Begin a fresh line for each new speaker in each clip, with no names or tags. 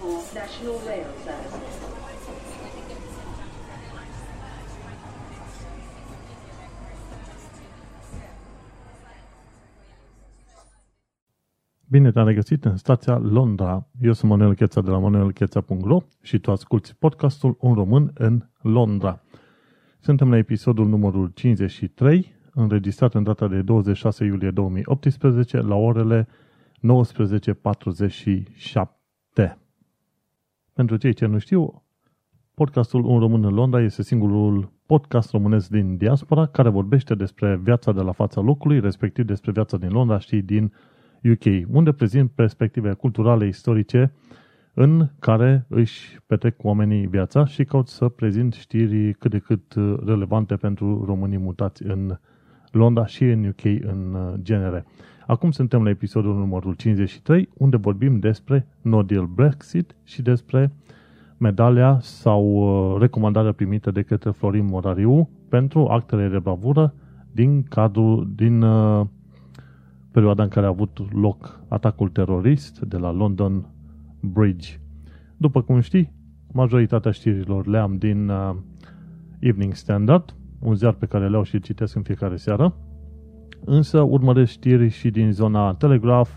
for National Rail Service.
Bine te-am regăsit în stația Londra. Eu sunt Manuel Cheța de la manuelcheța.ro și tu asculti podcastul Un român în Londra. Suntem la episodul numărul 53, înregistrat în data de 26 iulie 2018 la orele 19.47. Pentru cei ce nu știu, podcastul Un român în Londra este singurul podcast românesc din diaspora care vorbește despre viața de la fața locului, respectiv despre viața din Londra și din UK, unde prezint perspective culturale, istorice, în care își petrec oamenii viața și caut să prezint știri cât de cât relevante pentru românii mutați în Londra și în UK în genere. Acum suntem la episodul numărul 53, unde vorbim despre no deal Brexit și despre medalia sau uh, recomandarea primită de către Florin Morariu pentru actele de bravură din cadrul, din uh, perioada în care a avut loc atacul terorist de la London Bridge. După cum știi, majoritatea știrilor le am din uh, Evening Standard, un ziar pe care le au și citesc în fiecare seară, însă urmăresc știri și din zona Telegraph,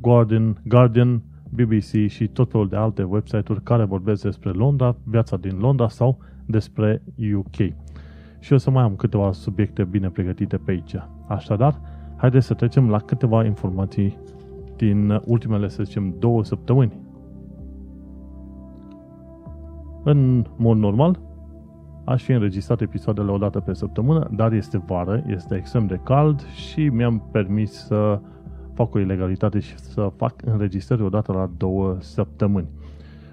Guardian, Guardian BBC și tot felul de alte website-uri care vorbesc despre Londra, viața din Londra sau despre UK. Și o să mai am câteva subiecte bine pregătite pe aici. Așadar, haideți să trecem la câteva informații din ultimele, să zicem, două săptămâni. În mod normal, aș fi înregistrat episoadele o dată pe săptămână, dar este vară, este extrem de cald și mi-am permis să fac o ilegalitate și să fac înregistrări o dată la două săptămâni.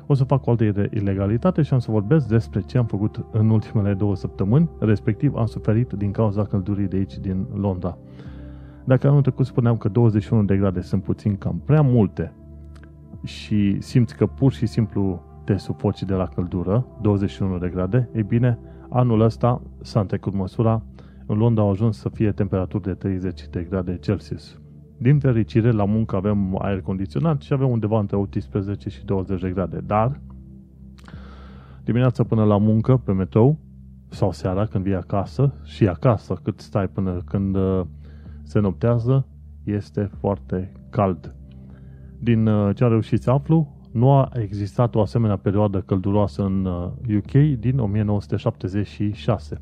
O să fac o altă ilegalitate și am să vorbesc despre ce am făcut în ultimele două săptămâni, respectiv am suferit din cauza căldurii de aici din Londra. Dacă anul trecut spuneam că 21 de grade sunt puțin cam prea multe și simți că pur și simplu te sufoci de la căldură, 21 de grade, e bine, anul ăsta s-a întrecut măsura, în Londra au ajuns să fie temperaturi de 30 de grade Celsius. Din fericire, la muncă avem aer condiționat și avem undeva între 18 și 20 de grade, dar dimineața până la muncă pe metrou sau seara când vii acasă și acasă cât stai până când uh, se noptează, este foarte cald. Din uh, ce am reușit să aflu, nu a existat o asemenea perioadă călduroasă în UK uh, din 1976.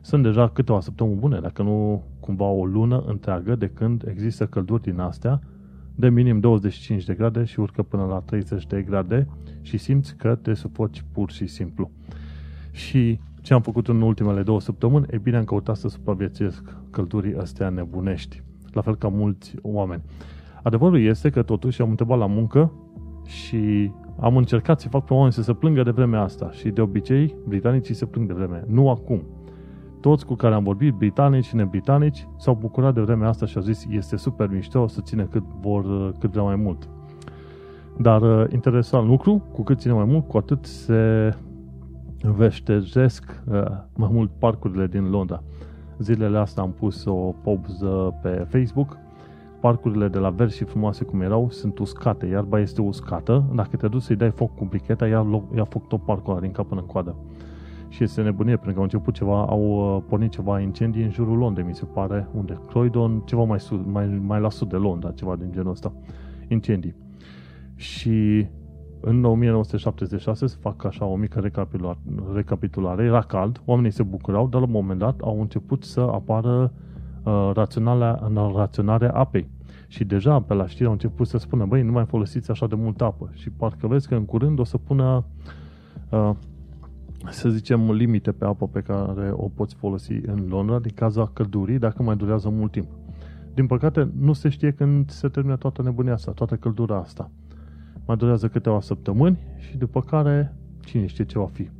Sunt deja câteva săptămâni bune, dacă nu cumva o lună întreagă de când există călduri din astea de minim 25 de grade și urcă până la 30 de grade și simți că te sufoci pur și simplu. Și ce am făcut în ultimele două săptămâni? E bine, am căutat să supraviețuiesc căldurii astea nebunești, la fel ca mulți oameni. Adevărul este că totuși am întrebat la muncă și am încercat să fac pe oameni să se plângă de vremea asta și de obicei britanicii se plâng de vreme. Nu acum. Toți cu care am vorbit, britanici și nebritanici, s-au bucurat de vremea asta și au zis este super mișto, să ține cât vor, cât vrea mai mult. Dar uh, interesant lucru, cu cât ține mai mult, cu atât se veștejesc uh, mai mult parcurile din Londra. Zilele astea am pus o poză pe Facebook parcurile de la verzi și frumoase cum erau sunt uscate, iarba este uscată, dacă te duci să-i dai foc cu bricheta, ia, ia foc tot parcul ăla din cap până în coadă. Și este nebunie, pentru că au început ceva, au uh, pornit ceva incendii în jurul Londrei, mi se pare, unde Croydon, ceva mai, sud, mai, mai la sud de Londra, ceva din genul ăsta, incendii. Și în 1976 se fac așa o mică recapitulare, era cald, oamenii se bucurau, dar la un moment dat au început să apară uh, raționarea apei. Și deja pe la știri au început să spună, băi, nu mai folosiți așa de multă apă. Și parcă vezi că în curând o să pună, uh, să zicem, limite pe apă pe care o poți folosi în Londra din cauza căldurii, dacă mai durează mult timp. Din păcate, nu se știe când se termină toată nebunia asta, toată căldura asta. Mai durează câteva săptămâni și după care, cine știe ce va fi.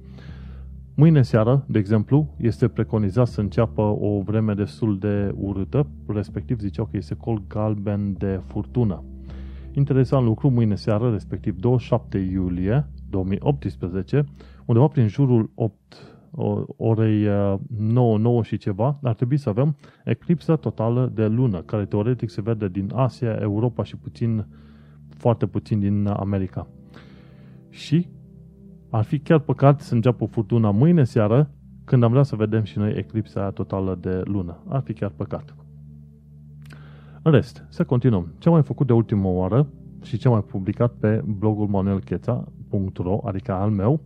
Mâine seară, de exemplu, este preconizat să înceapă o vreme destul de urâtă, respectiv ziceau că este colț galben de furtună. Interesant lucru, mâine seară, respectiv 27 iulie 2018, undeva prin jurul 8 orei 9, uh, 9 și ceva, ar trebui să avem eclipsa totală de lună, care teoretic se vede din Asia, Europa și puțin, foarte puțin din America. și ar fi chiar păcat să înceapă furtuna mâine seară când am vrea să vedem și noi eclipsa aia totală de lună. Ar fi chiar păcat. În rest, să continuăm. Ce am mai făcut de ultimă oară și ce am mai publicat pe blogul manuelcheța.ro, adică al meu,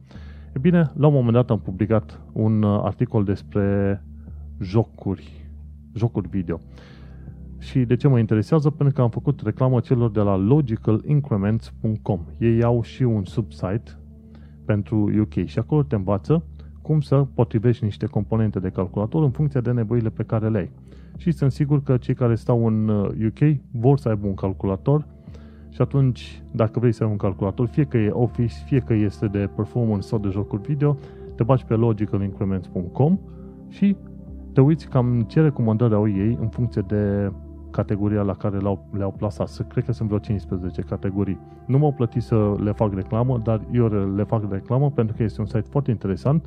e bine, la un moment dat am publicat un uh, articol despre jocuri, jocuri video. Și de ce mă interesează? Pentru că am făcut reclamă celor de la logicalincrements.com. Ei au și un subsite pentru UK și acolo te învață cum să potrivești niște componente de calculator în funcție de nevoile pe care le ai. Și sunt sigur că cei care stau în UK uh, vor să aibă un calculator și atunci, dacă vrei să ai un calculator, fie că e Office, fie că este de performance sau de jocuri video, te bagi pe logicalincrements.com și te uiți cam ce recomandări au ei în funcție de categoria la care le-au, le-au plasat. Cred că sunt vreo 15 categorii. Nu m-au plătit să le fac reclamă, dar eu le fac reclamă pentru că este un site foarte interesant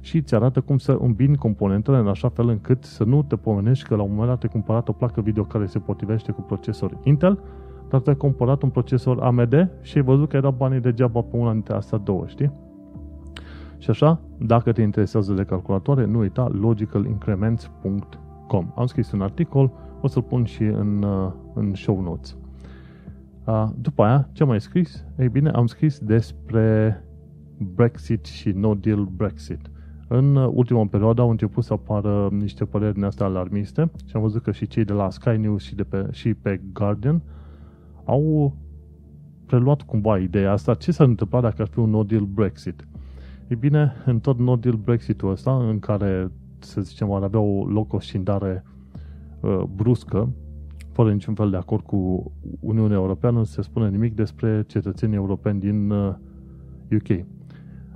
și îți arată cum să îmbini componentele în așa fel încât să nu te pomenești că la un moment dat ai cumpărat o placă video care se potrivește cu procesor Intel, dar te-ai cumpărat un procesor AMD și ai văzut că ai dat banii degeaba pe una dintre astea două, știi? Și așa, dacă te interesează de calculatoare, nu uita logicalincrements.com. Am scris un articol, o să-l pun și în, uh, în show notes. După aia, ce am mai scris? Ei bine, am scris despre Brexit și no deal Brexit. În ultima perioadă au început să apară niște păreri din astea alarmiste și am văzut că și cei de la Sky News și, de pe, și pe Guardian au preluat cumva ideea asta. Ce s-ar întâmpla dacă ar fi un no deal Brexit? Ei bine, în tot no deal Brexit-ul ăsta, în care, să zicem, ar avea o loc o scindare uh, bruscă, fără niciun fel de acord cu Uniunea Europeană, nu se spune nimic despre cetățenii europeni din uh, UK.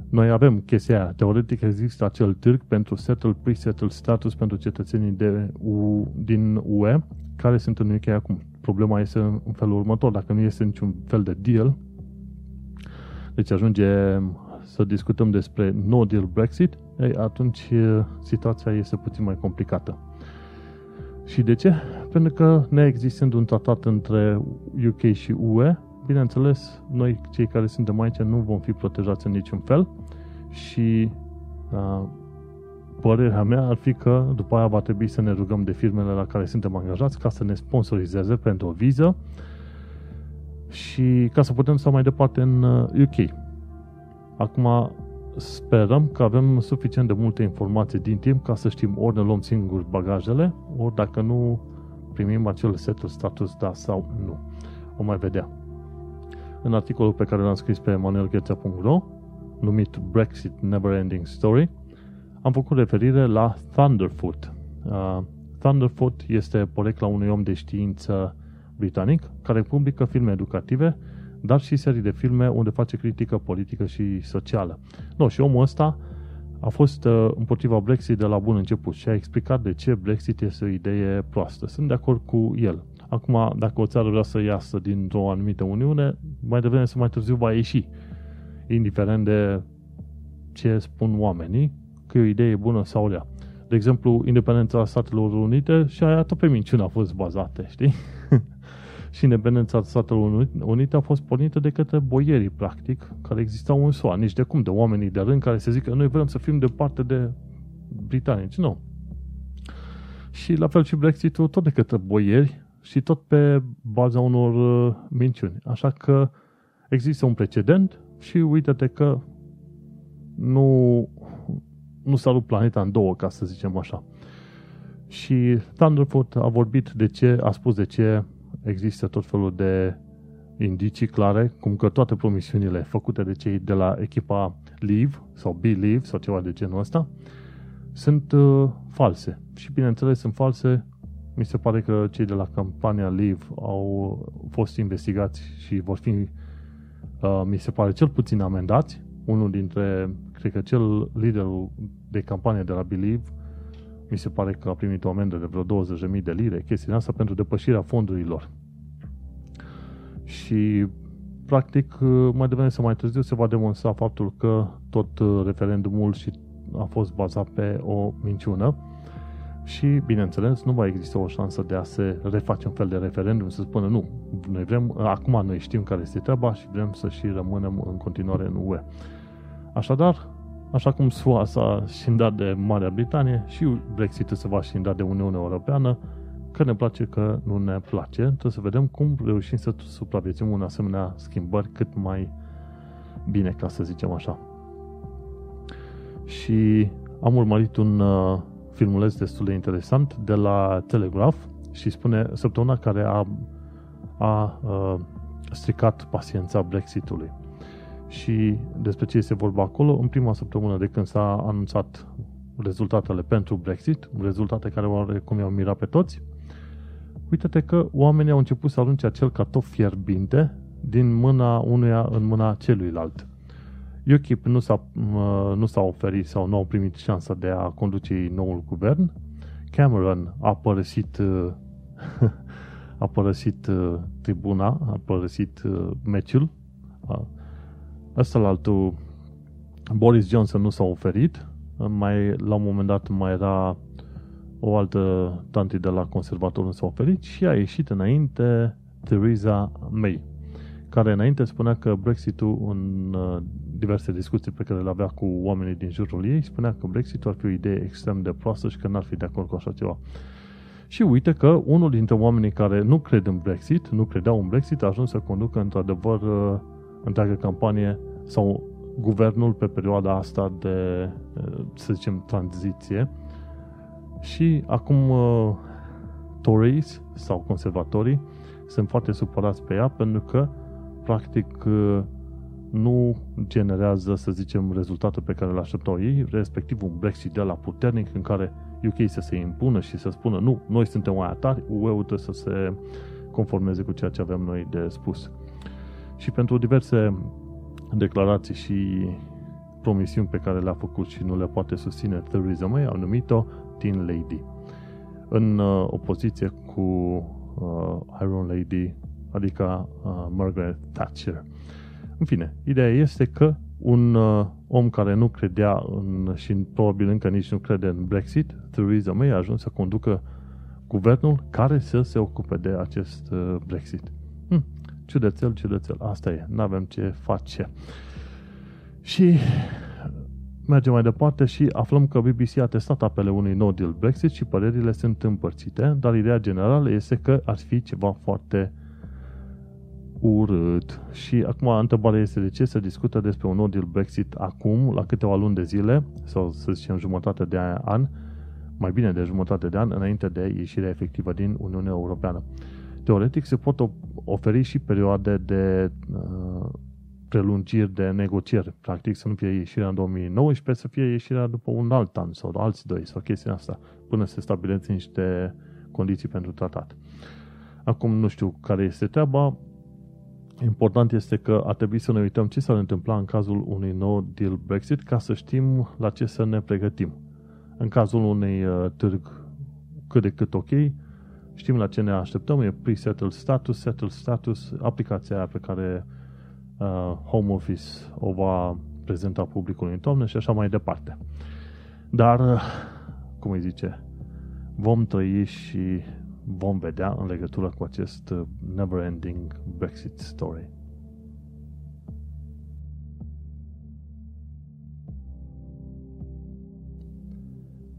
Noi avem chestia aia. Teoretic există acel târg pentru settle, pre-settle status pentru cetățenii de U, din UE care sunt în UK acum. Problema este în felul următor. Dacă nu este niciun fel de deal, deci ajunge să discutăm despre no deal Brexit, ei, atunci situația este puțin mai complicată. Și de ce? Pentru că neexistând un tratat între UK și UE, bineînțeles, noi cei care suntem aici nu vom fi protejați în niciun fel și uh, părerea mea ar fi că după aia va trebui să ne rugăm de firmele la care suntem angajați ca să ne sponsorizeze pentru o viză și ca să putem să mai departe în UK. Acum sperăm că avem suficient de multe informații din timp ca să știm ori ne luăm singuri bagajele, ori dacă nu primim acel setul status da sau nu. O mai vedea. În articolul pe care l-am scris pe manuelgheța.ro numit Brexit Neverending Story, am făcut referire la Thunderfoot. Uh, Thunderfoot este porecla unui om de știință britanic care publică filme educative, dar și serii de filme unde face critică politică și socială. No, și omul ăsta a fost uh, împotriva Brexit de la bun început și a explicat de ce Brexit este o idee proastă. Sunt de acord cu el. Acum, dacă o țară vrea să iasă dintr-o anumită uniune, mai devreme să mai târziu va ieși indiferent de ce spun oamenii, că e o idee bună sau rea. De exemplu, independența Statelor Unite și aia tot pe minciună a fost bazată, știi? Și independența Statelor Unite a fost pornită de către boierii, practic, care existau în SUA. Nici de cum, de oamenii de rând care se zic că noi vrem să fim departe de britanici. Nu. Și la fel și Brexit-ul tot de către boieri și tot pe baza unor uh, minciuni. Așa că există un precedent și uite-te că nu, nu s-a rupt planeta în două, ca să zicem așa. Și Thunderfoot a vorbit de ce, a spus de ce există tot felul de indicii clare, cum că toate promisiunile făcute de cei de la echipa Leave sau Believe sau ceva de genul ăsta sunt uh, false. Și bineînțeles sunt false. Mi se pare că cei de la campania Leave au fost investigați și vor fi Uh, mi se pare cel puțin amendați. Unul dintre, cred că cel liderul de campanie de la Believe, mi se pare că a primit o amendă de vreo 20.000 de lire, chestia asta pentru depășirea fondurilor. Și practic, uh, mai devreme sau mai târziu se va demonstra faptul că tot uh, referendumul și a fost bazat pe o minciună. și, bineînțeles, nu va exista o șansă de a se reface un fel de referendum, să spună nu, noi vrem, acum noi știm care este treaba și vrem să și rămânem în continuare în UE. Așadar, așa cum SUA s-a șindat de Marea Britanie și Brexitul se va șinda de Uniunea Europeană, că ne place, că nu ne place. Trebuie să vedem cum reușim să supraviețuim un asemenea schimbări cât mai bine, ca să zicem așa. Și am urmărit un uh, filmuleț destul de interesant de la Telegraph și spune săptămâna care a, a uh, stricat paciența Brexitului. Și despre ce este vorba acolo, în prima săptămână de când s-a anunțat rezultatele pentru Brexit, rezultate care cum i-au mirat pe toți, uite-te că oamenii au început să arunce acel cartof fierbinte din mâna unuia în mâna celuilalt. UKIP nu s-a, nu s-a oferit sau nu au primit șansa de a conduce noul guvern. Cameron a părăsit a părăsit uh, tribuna, a părăsit uh, meciul. Ăsta la altul Boris Johnson nu s-a oferit. Mai, la un moment dat mai era o altă tanti de la conservator nu s-a oferit și a ieșit înainte Theresa May, care înainte spunea că Brexitul în uh, diverse discuții pe care le avea cu oamenii din jurul ei, spunea că Brexitul ar fi o idee extrem de proastă și că n-ar fi de acord cu așa ceva. Și uite că unul dintre oamenii care nu cred în Brexit, nu credeau în Brexit, a ajuns să conducă într-adevăr uh, întreagă campanie sau guvernul pe perioada asta de, uh, să zicem, tranziție. Și acum uh, Tories sau conservatorii sunt foarte supărați pe ea pentru că practic nu generează, să zicem, rezultatul pe care îl așteptau ei, respectiv un Brexit de la puternic în care UK să se impună și să spună nu, noi suntem mai tari, UE-ul trebuie să se conformeze cu ceea ce avem noi de spus. Și pentru diverse declarații și promisiuni pe care le-a făcut și nu le poate susține Theresa May, au numit-o Teen Lady. În uh, opoziție cu uh, Iron Lady, adică uh, Margaret Thatcher. În fine, ideea este că un uh, om care nu credea în, și probabil încă nici nu crede în Brexit, Theresa May a ajuns să conducă guvernul care să se ocupe de acest uh, Brexit. Hm, ciudățel, ciudățel, asta e, nu avem ce face. Și mergem mai departe și aflăm că BBC a testat apele unui no deal Brexit și părerile sunt împărțite, dar ideea generală este că ar fi ceva foarte urât. Și acum întrebarea este de ce se discută despre un no deal Brexit acum, la câteva luni de zile, sau să zicem jumătate de an, mai bine de jumătate de an, înainte de ieșirea efectivă din Uniunea Europeană. Teoretic se pot oferi și perioade de uh, prelungiri de negocieri. Practic să nu fie ieșirea în 2019, să fie ieșirea după un alt an sau alți doi sau chestia asta, până se stabileți niște condiții pentru tratat. Acum nu știu care este treaba, Important este că ar trebui să ne uităm ce s-ar întâmpla în cazul unui nou deal Brexit ca să știm la ce să ne pregătim. În cazul unui uh, târg cât de cât ok, știm la ce ne așteptăm, e pre-settled status, settled status, aplicația aia pe care uh, Home Office o va prezenta publicului în toamnă și așa mai departe. Dar, uh, cum îi zice, vom trăi și vom vedea în legătură cu acest uh, never-ending Brexit story.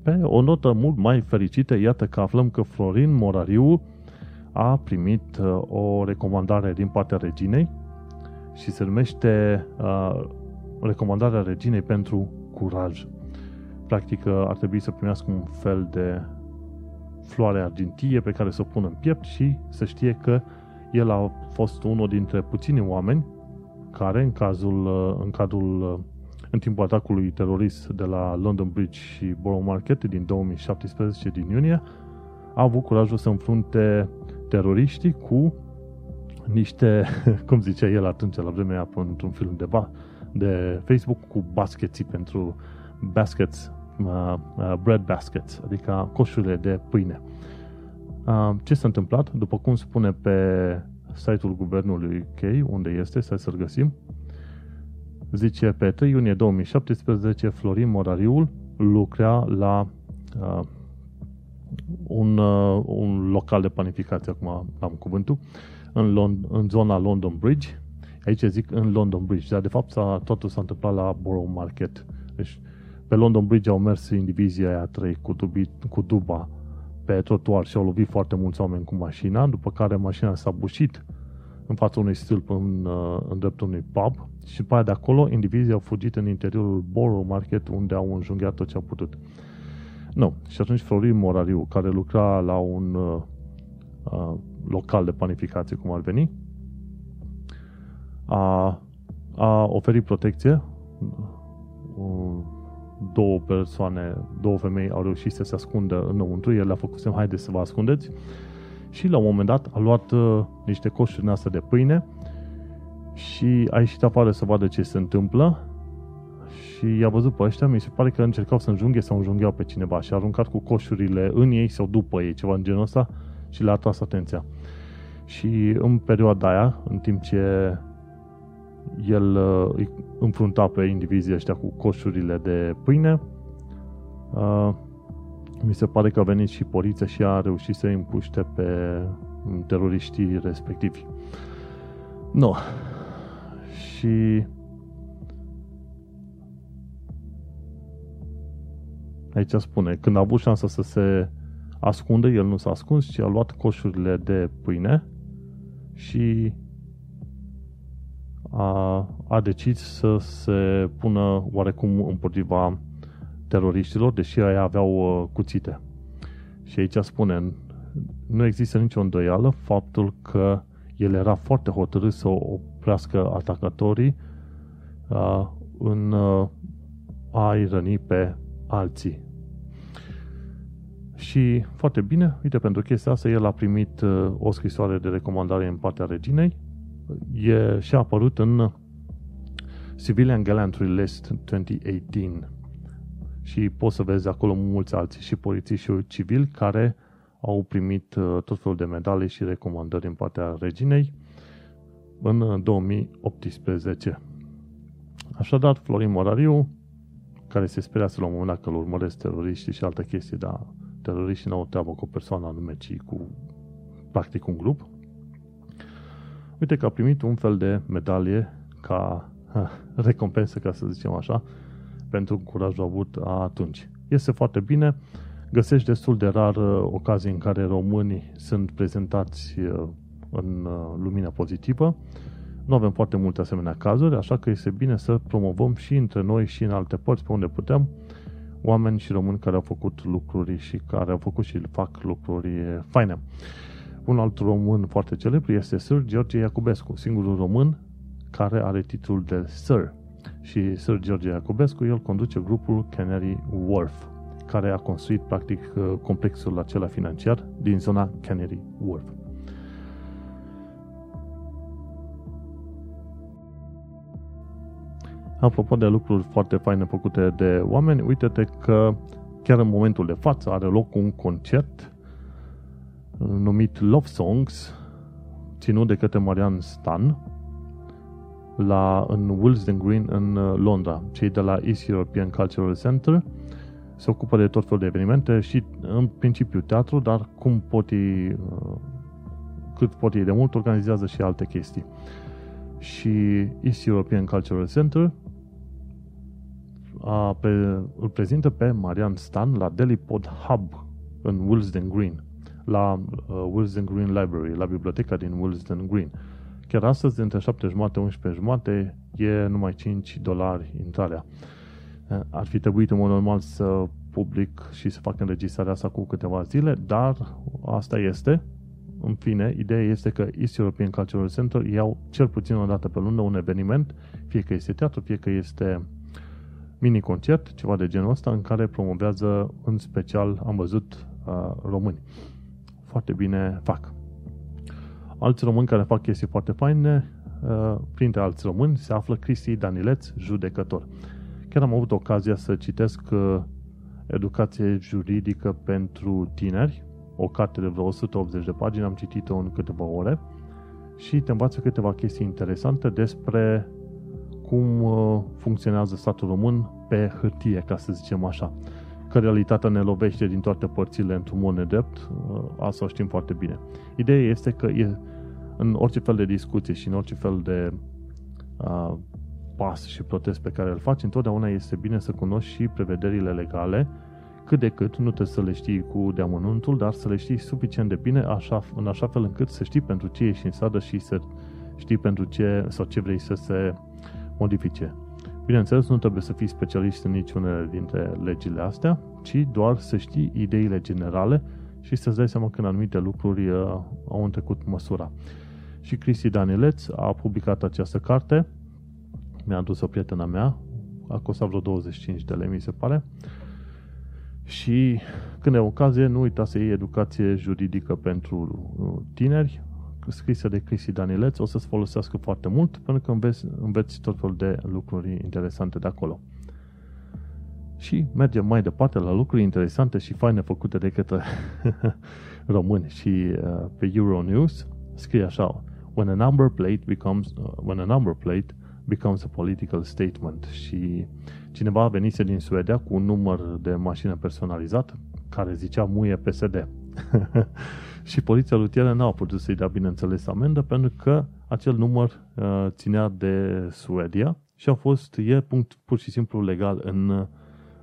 Pe o notă mult mai fericită, iată că aflăm că Florin Morariu a primit uh, o recomandare din partea reginei și se numește uh, recomandarea reginei pentru curaj. Practic uh, ar trebui să primească un fel de floare argintie pe care să o pună în piept și să știe că el a fost unul dintre puțini oameni care în cazul, în cadrul în timpul atacului terorist de la London Bridge și Borough Market din 2017 din iunie a avut curajul să înfrunte teroriștii cu niște, cum zicea el atunci la vremea într-un film de, ba, de Facebook cu bascheții pentru baskets uh, uh, bread baskets, adică coșurile de pâine. Uh, ce s-a întâmplat? După cum spune pe site-ul guvernului UK, unde este, să să-l găsim, zice, pe 3 iunie 2017, Florin Morariul lucra la uh, un, uh, un local de panificație, acum am cuvântul, în, Lond- în zona London Bridge. Aici zic în London Bridge, dar de fapt s-a, totul s-a întâmplat la Borough Market. Deci pe London Bridge au mers indivizii aia trei cu, dubi, cu duba pe trotuar și au lovit foarte mulți oameni cu mașina, după care mașina s-a bușit în fața unui stâlp în, uh, în dreptul unui pub și după aia de acolo indivizii au fugit în interiorul Borough Market unde au înjunghiat tot ce au putut. Nu. Și atunci Florin Morariu, care lucra la un uh, uh, local de panificație, cum ar veni, a, a oferit protecție. Uh, două persoane, două femei au reușit să se ascundă înăuntru, el le-a făcut semn, haideți să vă ascundeți. Și la un moment dat a luat uh, niște coșuri astea de pâine și a ieșit afară să vadă ce se întâmplă și i-a văzut pe ăștia, mi se pare că încercau să înjunghe sau înjungheau pe cineva și a aruncat cu coșurile în ei sau după ei, ceva în genul ăsta și le-a atras atenția. Și în perioada aia, în timp ce el uh, îi înfrunta pe indivizii ăștia cu coșurile de pâine, uh, mi se pare că a venit și poliția și a reușit să îi împuște pe teroriștii respectivi. Nu. Și Aici spune, când a avut șansa să se ascundă, el nu s-a ascuns, ci a luat coșurile de pâine și a, a decis să se pună oarecum împotriva teroriștilor, deși ei aveau uh, cuțite. Și aici spune, nu există nicio îndoială faptul că el era foarte hotărât să oprească atacatorii uh, în uh, a-i răni pe alții. Și foarte bine, uite, pentru chestia asta el a primit uh, o scrisoare de recomandare în partea reginei e, și a apărut în Civilian Gallantry List 2018 și poți să vezi acolo mulți alții și polițiști și civili care au primit uh, tot felul de medalii și recomandări în partea reginei în 2018. Așadar, Florin Morariu, care se sperează la un moment dat că îl urmăresc teroriștii și alte chestii, dar teroriștii nu au treabă cu o persoană anume, ci cu practic un grup. Uite că a primit un fel de medalie ca ha, recompensă, ca să zicem așa, pentru curajul avut atunci. Este foarte bine, găsești destul de rar uh, ocazii în care românii sunt prezentați uh, în uh, lumina pozitivă. Nu avem foarte multe asemenea cazuri, așa că este bine să promovăm și între noi și în alte părți pe unde putem oameni și români care au făcut lucruri și care au făcut și fac lucruri faine. Un alt român foarte celebru este Sir George Iacobescu, singurul român care are titlul de Sir. Și Sir George Iacobescu, el conduce grupul Canary Wharf, care a construit practic complexul acela financiar din zona Canary Wharf. Apropo de lucruri foarte faine făcute de oameni, uite-te că chiar în momentul de față are loc un concert numit Love Songs, ținut de către Marian Stan, la, în Willesden Green în uh, Londra. Cei de la East European Cultural Center se ocupă de tot felul de evenimente și în principiu teatru, dar cum pot ei, uh, cât pot ei de mult, organizează și alte chestii. Și East European Cultural Center a, pe, îl prezintă pe Marian Stan la Delhi Pod Hub în Willesden Green, la uh, Willesden Green Library, la biblioteca din Willesden Green. Chiar astăzi, între 7 jumate, 11 jumate, e numai 5 dolari intrarea. Uh, ar fi trebuit în mod normal să public și să fac înregistrarea asta cu câteva zile, dar asta este. În fine, ideea este că East European Cultural Center iau cel puțin o dată pe lună un eveniment, fie că este teatru, fie că este mini-concert, ceva de genul ăsta, în care promovează în special, am văzut, uh, români. Foarte bine fac. Alți români care fac chestii foarte faine, uh, printre alți români, se află Cristi Danileț, judecător. Chiar am avut ocazia să citesc uh, Educație juridică pentru tineri, o carte de vreo 180 de pagini, am citit-o în câteva ore și te învață câteva chestii interesante despre cum uh, funcționează statul român pe hârtie, ca să zicem așa. că realitatea ne lovește din toate părțile într-un mod nedrept, uh, asta o știm foarte bine. Ideea este că e, în orice fel de discuție și în orice fel de uh, pas și protest pe care îl faci, întotdeauna este bine să cunoști și prevederile legale, cât de cât, nu trebuie să le știi cu deamănuntul, dar să le știi suficient de bine, așa, în așa fel încât să știi pentru ce ești în stradă și să știi pentru ce sau ce vrei să se modifice. Bineînțeles, nu trebuie să fii specialist în niciunele dintre legile astea, ci doar să știi ideile generale și să-ți dai seama când anumite lucruri uh, au întrecut măsura. Și Cristi Danileț a publicat această carte, mi-a adus o prietena mea, a costat vreo 25 de lei, mi se pare, și când e ocazie, nu uita să iei educație juridică pentru uh, tineri, scrisă de Cristi Danileț, o să-ți folosească foarte mult, pentru că înveți, înveți tot felul de lucruri interesante de acolo. Și mergem mai departe la lucruri interesante și faine făcute de către români și uh, pe Euronews. Scrie așa When a number plate becomes uh, when a number plate becomes a political statement și cineva venise din Suedia cu un număr de mașină personalizat care zicea muie PSD. și poliția rutieră n-a putut să-i dea, bineînțeles, amendă pentru că acel număr uh, ținea de Suedia și a fost, e punct pur și simplu legal în,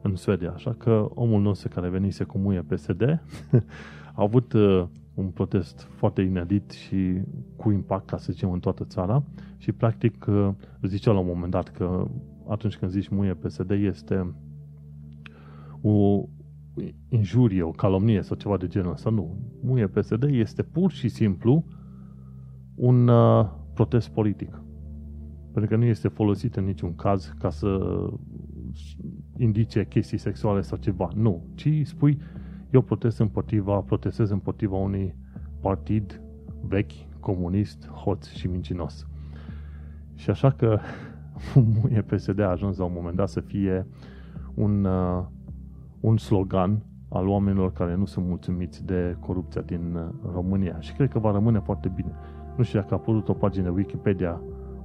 în Suedia. Așa că omul nostru care venise cu muie PSD a avut uh, un protest foarte inedit și cu impact, ca să zicem, în toată țara și practic uh, zicea la un moment dat că atunci când zici muie PSD este o injurie, o calomnie sau ceva de genul ăsta. Nu. Muie PSD este pur și simplu un uh, protest politic. Pentru că nu este folosit în niciun caz ca să indice chestii sexuale sau ceva. Nu. Ci spui, eu protest împotriva, protestez împotriva unui partid vechi, comunist, hoț și mincinos. Și așa că muie PSD a ajuns la un moment dat să fie un, uh, un slogan al oamenilor care nu sunt mulțumiți de corupția din uh, România. Și cred că va rămâne foarte bine. Nu știu dacă a apărut o pagină Wikipedia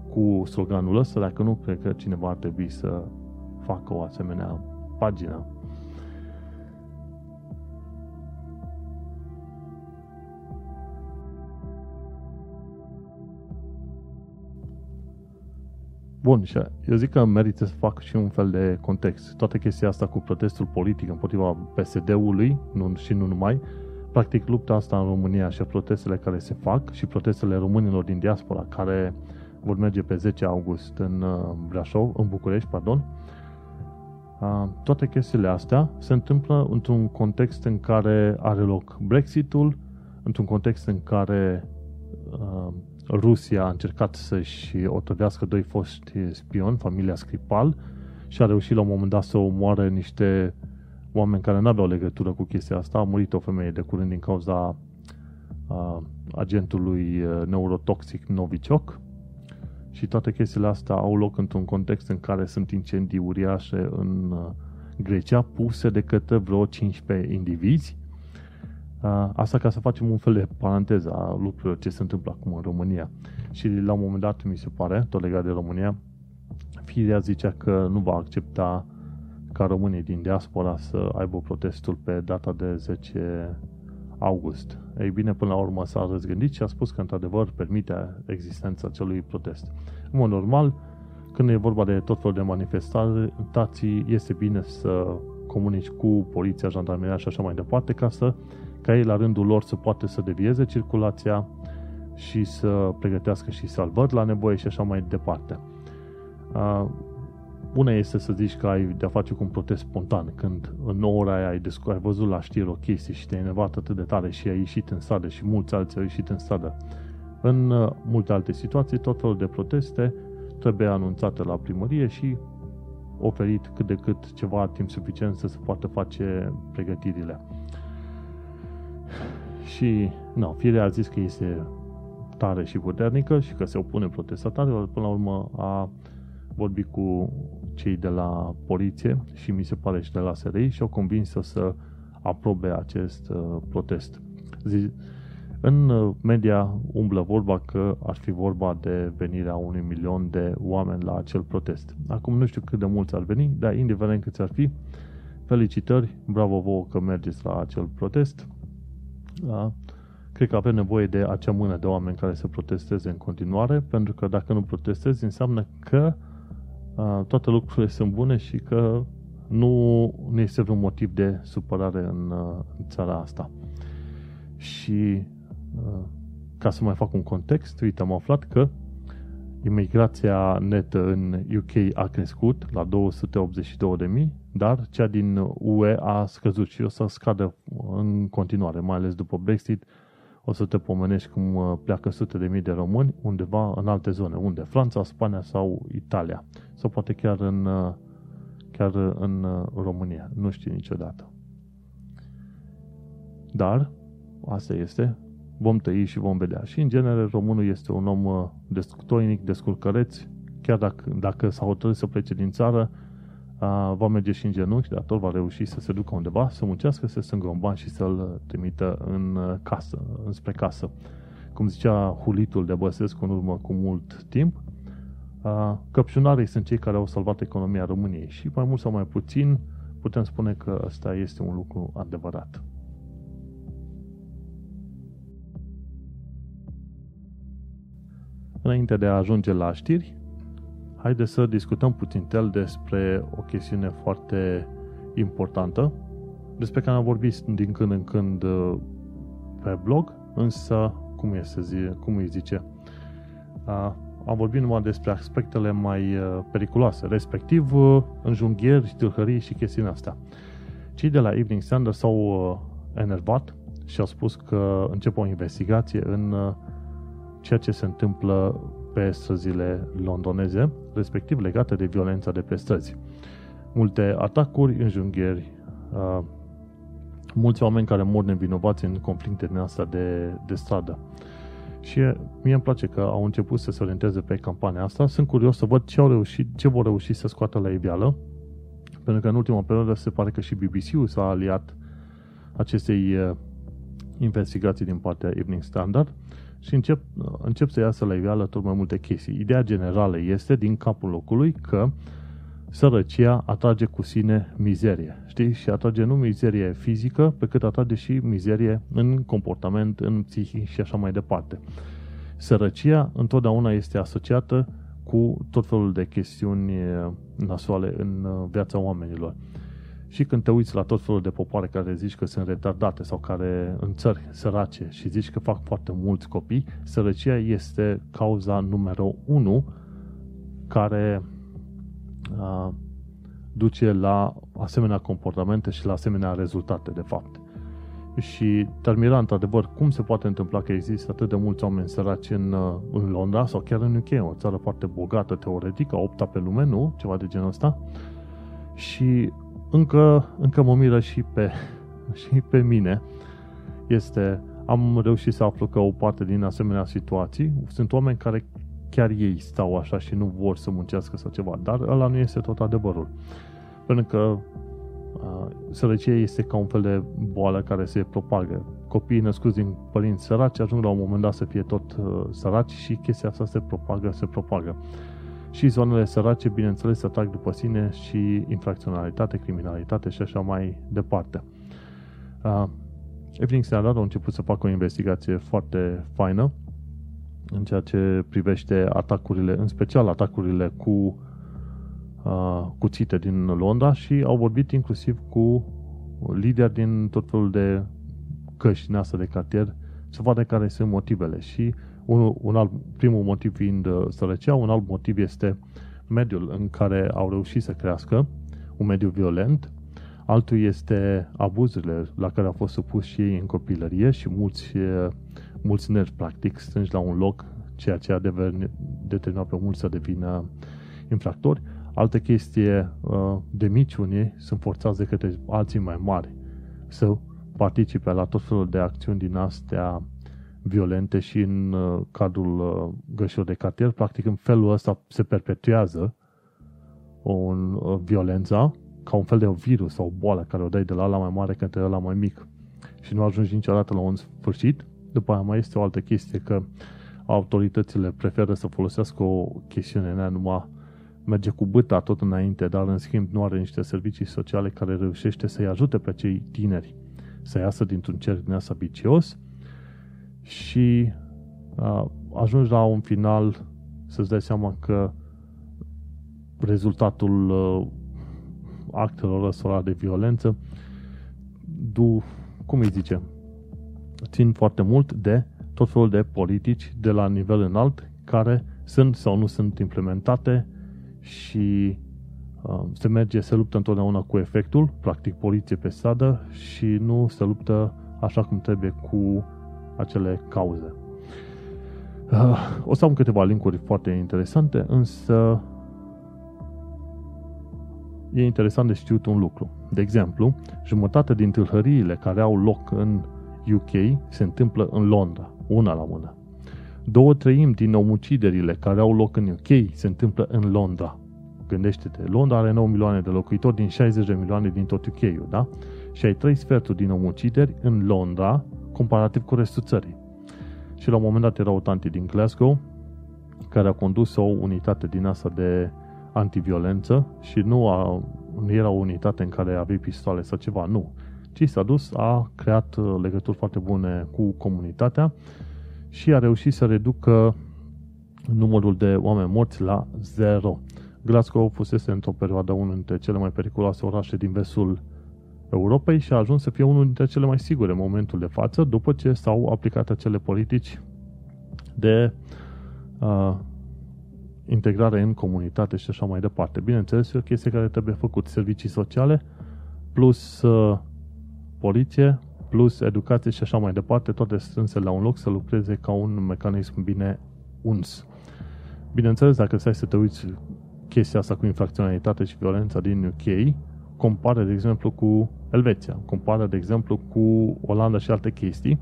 cu sloganul ăsta, dacă nu, cred că cineva ar trebui să facă o asemenea pagină. Bun, și eu zic că merită să fac și un fel de context. Toată chestia asta cu protestul politic împotriva PSD-ului nu, și nu numai, practic lupta asta în România și protestele care se fac și protestele românilor din diaspora care vor merge pe 10 august în uh, Brașov, în București, pardon, toate chestiile astea se întâmplă într-un context în care are loc Brexitul, într-un context în care uh, Rusia a încercat să-și otrăvească doi foști spioni, familia Skripal, și a reușit la un moment dat să omoare niște oameni care nu aveau legătură cu chestia asta. A murit o femeie de curând din cauza a, agentului neurotoxic Novichok și toate chestiile astea au loc într-un context în care sunt incendii uriașe în Grecia puse de către vreo 15 indivizi Asta ca să facem un fel de paranteză a lucrurilor ce se întâmplă acum în România. Și la un moment dat, mi se pare, tot legat de România, Firea zicea că nu va accepta ca românii din diaspora să aibă protestul pe data de 10 august. Ei bine, până la urmă s-a răzgândit și a spus că într-adevăr permite existența acelui protest. În mod normal, când e vorba de tot felul de manifestații, este bine să comunici cu poliția, jandarmeria și așa mai departe, ca să ca ei la rândul lor să poată să devieze circulația și să pregătească și salvări la nevoie și așa mai departe. Una este să zici că ai de-a face cu un protest spontan, când în ora aia ai, descu- ai văzut la știri o chestie și te-ai enervat atât de tare și ai ieșit în stradă și mulți alții au ieșit în stradă. În uh, multe alte situații, tot felul de proteste trebuie anunțate la primărie și oferit cât de cât ceva timp suficient să se poată face pregătirile. Și, nu, firea a zis că este tare și puternică și că se opune protestatarilor. Până la urmă a vorbit cu cei de la poliție și mi se pare și de la SRI și au convins să aprobe acest uh, protest. Zi, în uh, media umblă vorba că ar fi vorba de venirea unui milion de oameni la acel protest. Acum nu știu cât de mulți ar veni, dar indiferent câți ar fi, felicitări, bravo vouă că mergeți la acel protest. Da? Cred că avem nevoie de acea mână de oameni care să protesteze în continuare, pentru că dacă nu protestezi, înseamnă că a, toate lucrurile sunt bune și că nu, nu este vreun motiv de supărare în, în țara asta. Și a, ca să mai fac un context, uite, am aflat că imigrația netă în UK a crescut la 282.000, dar cea din UE a scăzut și o să scadă în continuare, mai ales după Brexit. O să te pomenești cum uh, pleacă sute de mii de români undeva în alte zone. Unde? Franța, Spania sau Italia. Sau poate chiar în, uh, chiar în uh, România. Nu știu niciodată. Dar, asta este, vom tăi și vom vedea. Și în genere românul este un om uh, descutoinic, descurcăreț, chiar dacă, dacă s-a hotărât să plece din țară, uh, va merge și în genunchi, dar tot va reuși să se ducă undeva, să muncească, să strângă un ban și să-l trimită în uh, casă, înspre casă. Cum zicea Hulitul de Băsescu în urmă cu mult timp, căpșunarii sunt cei care au salvat economia României și mai mult sau mai puțin putem spune că ăsta este un lucru adevărat. Înainte de a ajunge la știri, haideți să discutăm puțin tel despre o chestiune foarte importantă, despre care am vorbit din când în când uh, pe blog, însă, cum, este, cum îi zice, am vorbit numai despre aspectele mai uh, periculoase, respectiv uh, înjunghieri, tâlhării și chestiile astea. Cei de la Evening Standard s-au enervat și au spus că încep o investigație în ceea ce se întâmplă pe străzile londoneze, respectiv legate de violența de pe străzi. Multe atacuri, înjunghieri, uh, mulți oameni care mor nevinovați în conflicte din asta de, de stradă. Și mie îmi place că au început să se orienteze pe campania asta. Sunt curios să văd ce, au reușit, ce vor reuși să scoată la iveală, pentru că în ultima perioadă se pare că și BBC-ul s-a aliat acestei uh, investigații din partea Evening Standard și încep, încep să iasă la iveală tot mai multe chestii. Ideea generală este, din capul locului, că sărăcia atrage cu sine mizerie. Știi? Și atrage nu mizerie fizică, pe cât atrage și mizerie în comportament, în psihic și așa mai departe. Sărăcia întotdeauna este asociată cu tot felul de chestiuni nasoale în viața oamenilor. Și când te uiți la tot felul de popoare care zici că sunt retardate sau care în țări sărace și zici că fac foarte mulți copii, sărăcia este cauza numărul 1 care a, duce la asemenea comportamente și la asemenea rezultate, de fapt. Și termina într-adevăr cum se poate întâmpla că există atât de mulți oameni săraci în, în Londra sau chiar în UK, o țară foarte bogată teoretic, a opta pe lume, nu? Ceva de genul ăsta. Și încă, încă mă miră și pe, și pe mine. Este, am reușit să aflu că o parte din asemenea situații sunt oameni care chiar ei stau așa și nu vor să muncească sau ceva, dar ăla nu este tot adevărul. Pentru că uh, sărăcia este ca un fel de boală care se propagă. Copiii născuți din părinți săraci ajung la un moment dat să fie tot uh, săraci și chestia asta se propagă, se propagă. Și zonele sărace, bineînțeles, atrag după sine și infracționalitate, criminalitate și așa mai departe. Uh, Evening Standard a început să facă o investigație foarte faină în ceea ce privește atacurile, în special atacurile cu uh, cuțite din Londra și au vorbit inclusiv cu lideri din tot felul de căști din asta de cartier să vadă care sunt motivele și un, un alt, primul motiv fiind uh, sărăcia, un alt motiv este mediul în care au reușit să crească, un mediu violent, altul este abuzurile la care au fost supuși și ei în copilărie și mulți, uh, mulți nervi practic strângi la un loc, ceea ce a determinat pe mulți să devină infractori. Altă chestie, uh, de mici unii sunt forțați de către alții mai mari să participe la tot felul de acțiuni din astea violente și în uh, cadrul uh, gășilor de cartier. Practic, în felul ăsta se perpetuează o uh, violența ca un fel de virus sau o boală care o dai de la la mai mare către la mai mic și nu ajungi niciodată la un sfârșit. După aia mai este o altă chestie că autoritățile preferă să folosească o chestiune numai merge cu băta tot înainte, dar în schimb nu are niște servicii sociale care reușește să-i ajute pe cei tineri să iasă dintr-un cerc din asta vicios și uh, ajungi la un final să-ți dai seama că rezultatul uh, actelor ăstora de violență du, cum îi zice, țin foarte mult de tot felul de politici de la nivel înalt care sunt sau nu sunt implementate și uh, se merge, se luptă întotdeauna cu efectul, practic poliție pe stradă și nu se luptă așa cum trebuie cu acele cauze. Uh, o să am câteva linkuri foarte interesante, însă e interesant de știut un lucru. De exemplu, jumătate din tâlhăriile care au loc în UK se întâmplă în Londra, una la mână. Două treimi din omuciderile care au loc în UK se întâmplă în Londra. Gândește-te, Londra are 9 milioane de locuitori din 60 de milioane din tot UK-ul, da? Și ai trei sferturi din omucideri în Londra, comparativ cu restul țării. Și la un moment dat era o tanti din Glasgow, care a condus o unitate din asta de antiviolență și nu, a, nu era o unitate în care avea pistoale sau ceva, nu. Ci s-a dus, a creat uh, legături foarte bune cu comunitatea și a reușit să reducă numărul de oameni morți la zero. Glasgow fusese într-o perioadă unul dintre cele mai periculoase orașe din vestul Europei și a ajuns să fie unul dintre cele mai sigure în momentul de față, după ce s-au aplicat acele politici de uh, integrare în comunitate și așa mai departe. Bineînțeles, e o chestie care trebuie făcut. Servicii sociale plus uh, poliție plus educație și așa mai departe, toate strânse la un loc să lucreze ca un mecanism bine uns. Bineînțeles, dacă stai să te uiți chestia asta cu infracționalitate și violența din UK, compară, de exemplu, cu Elveția, compară, de exemplu, cu Olanda și alte chestii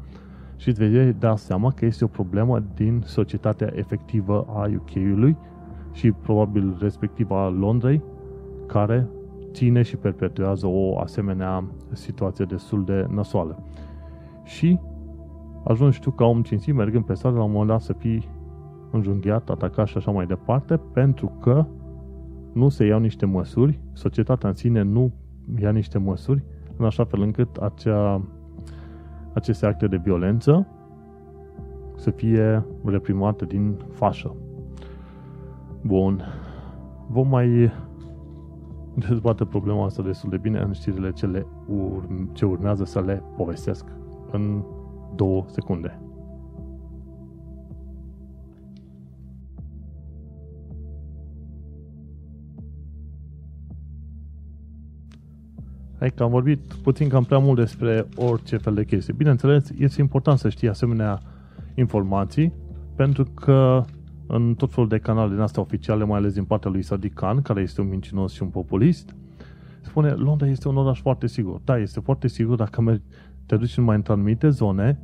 și îți vei da seama că este o problemă din societatea efectivă a UK-ului și probabil respectiv a Londrei, care ține și perpetuează o asemenea situație destul de nasoală. Și ajungi tu ca om cinstit, mergând pe stradă, la un moment dat să fii înjunghiat, atacat și așa mai departe, pentru că nu se iau niște măsuri, societatea în sine nu ia niște măsuri, în așa fel încât acea, aceste acte de violență să fie reprimate din fașă. Bun. Vom mai dezbate problema asta destul de bine în știrile ce, le ur- ce urmează să le povestesc în două secunde. Hai că am vorbit puțin cam prea mult despre orice fel de chestii. Bineînțeles, este important să știi asemenea informații, pentru că în tot felul de canale din astea oficiale, mai ales din partea lui Sadiq Khan, care este un mincinos și un populist, spune, Londra este un oraș foarte sigur. Da, este foarte sigur dacă mergi, te duci în mai într anumite zone,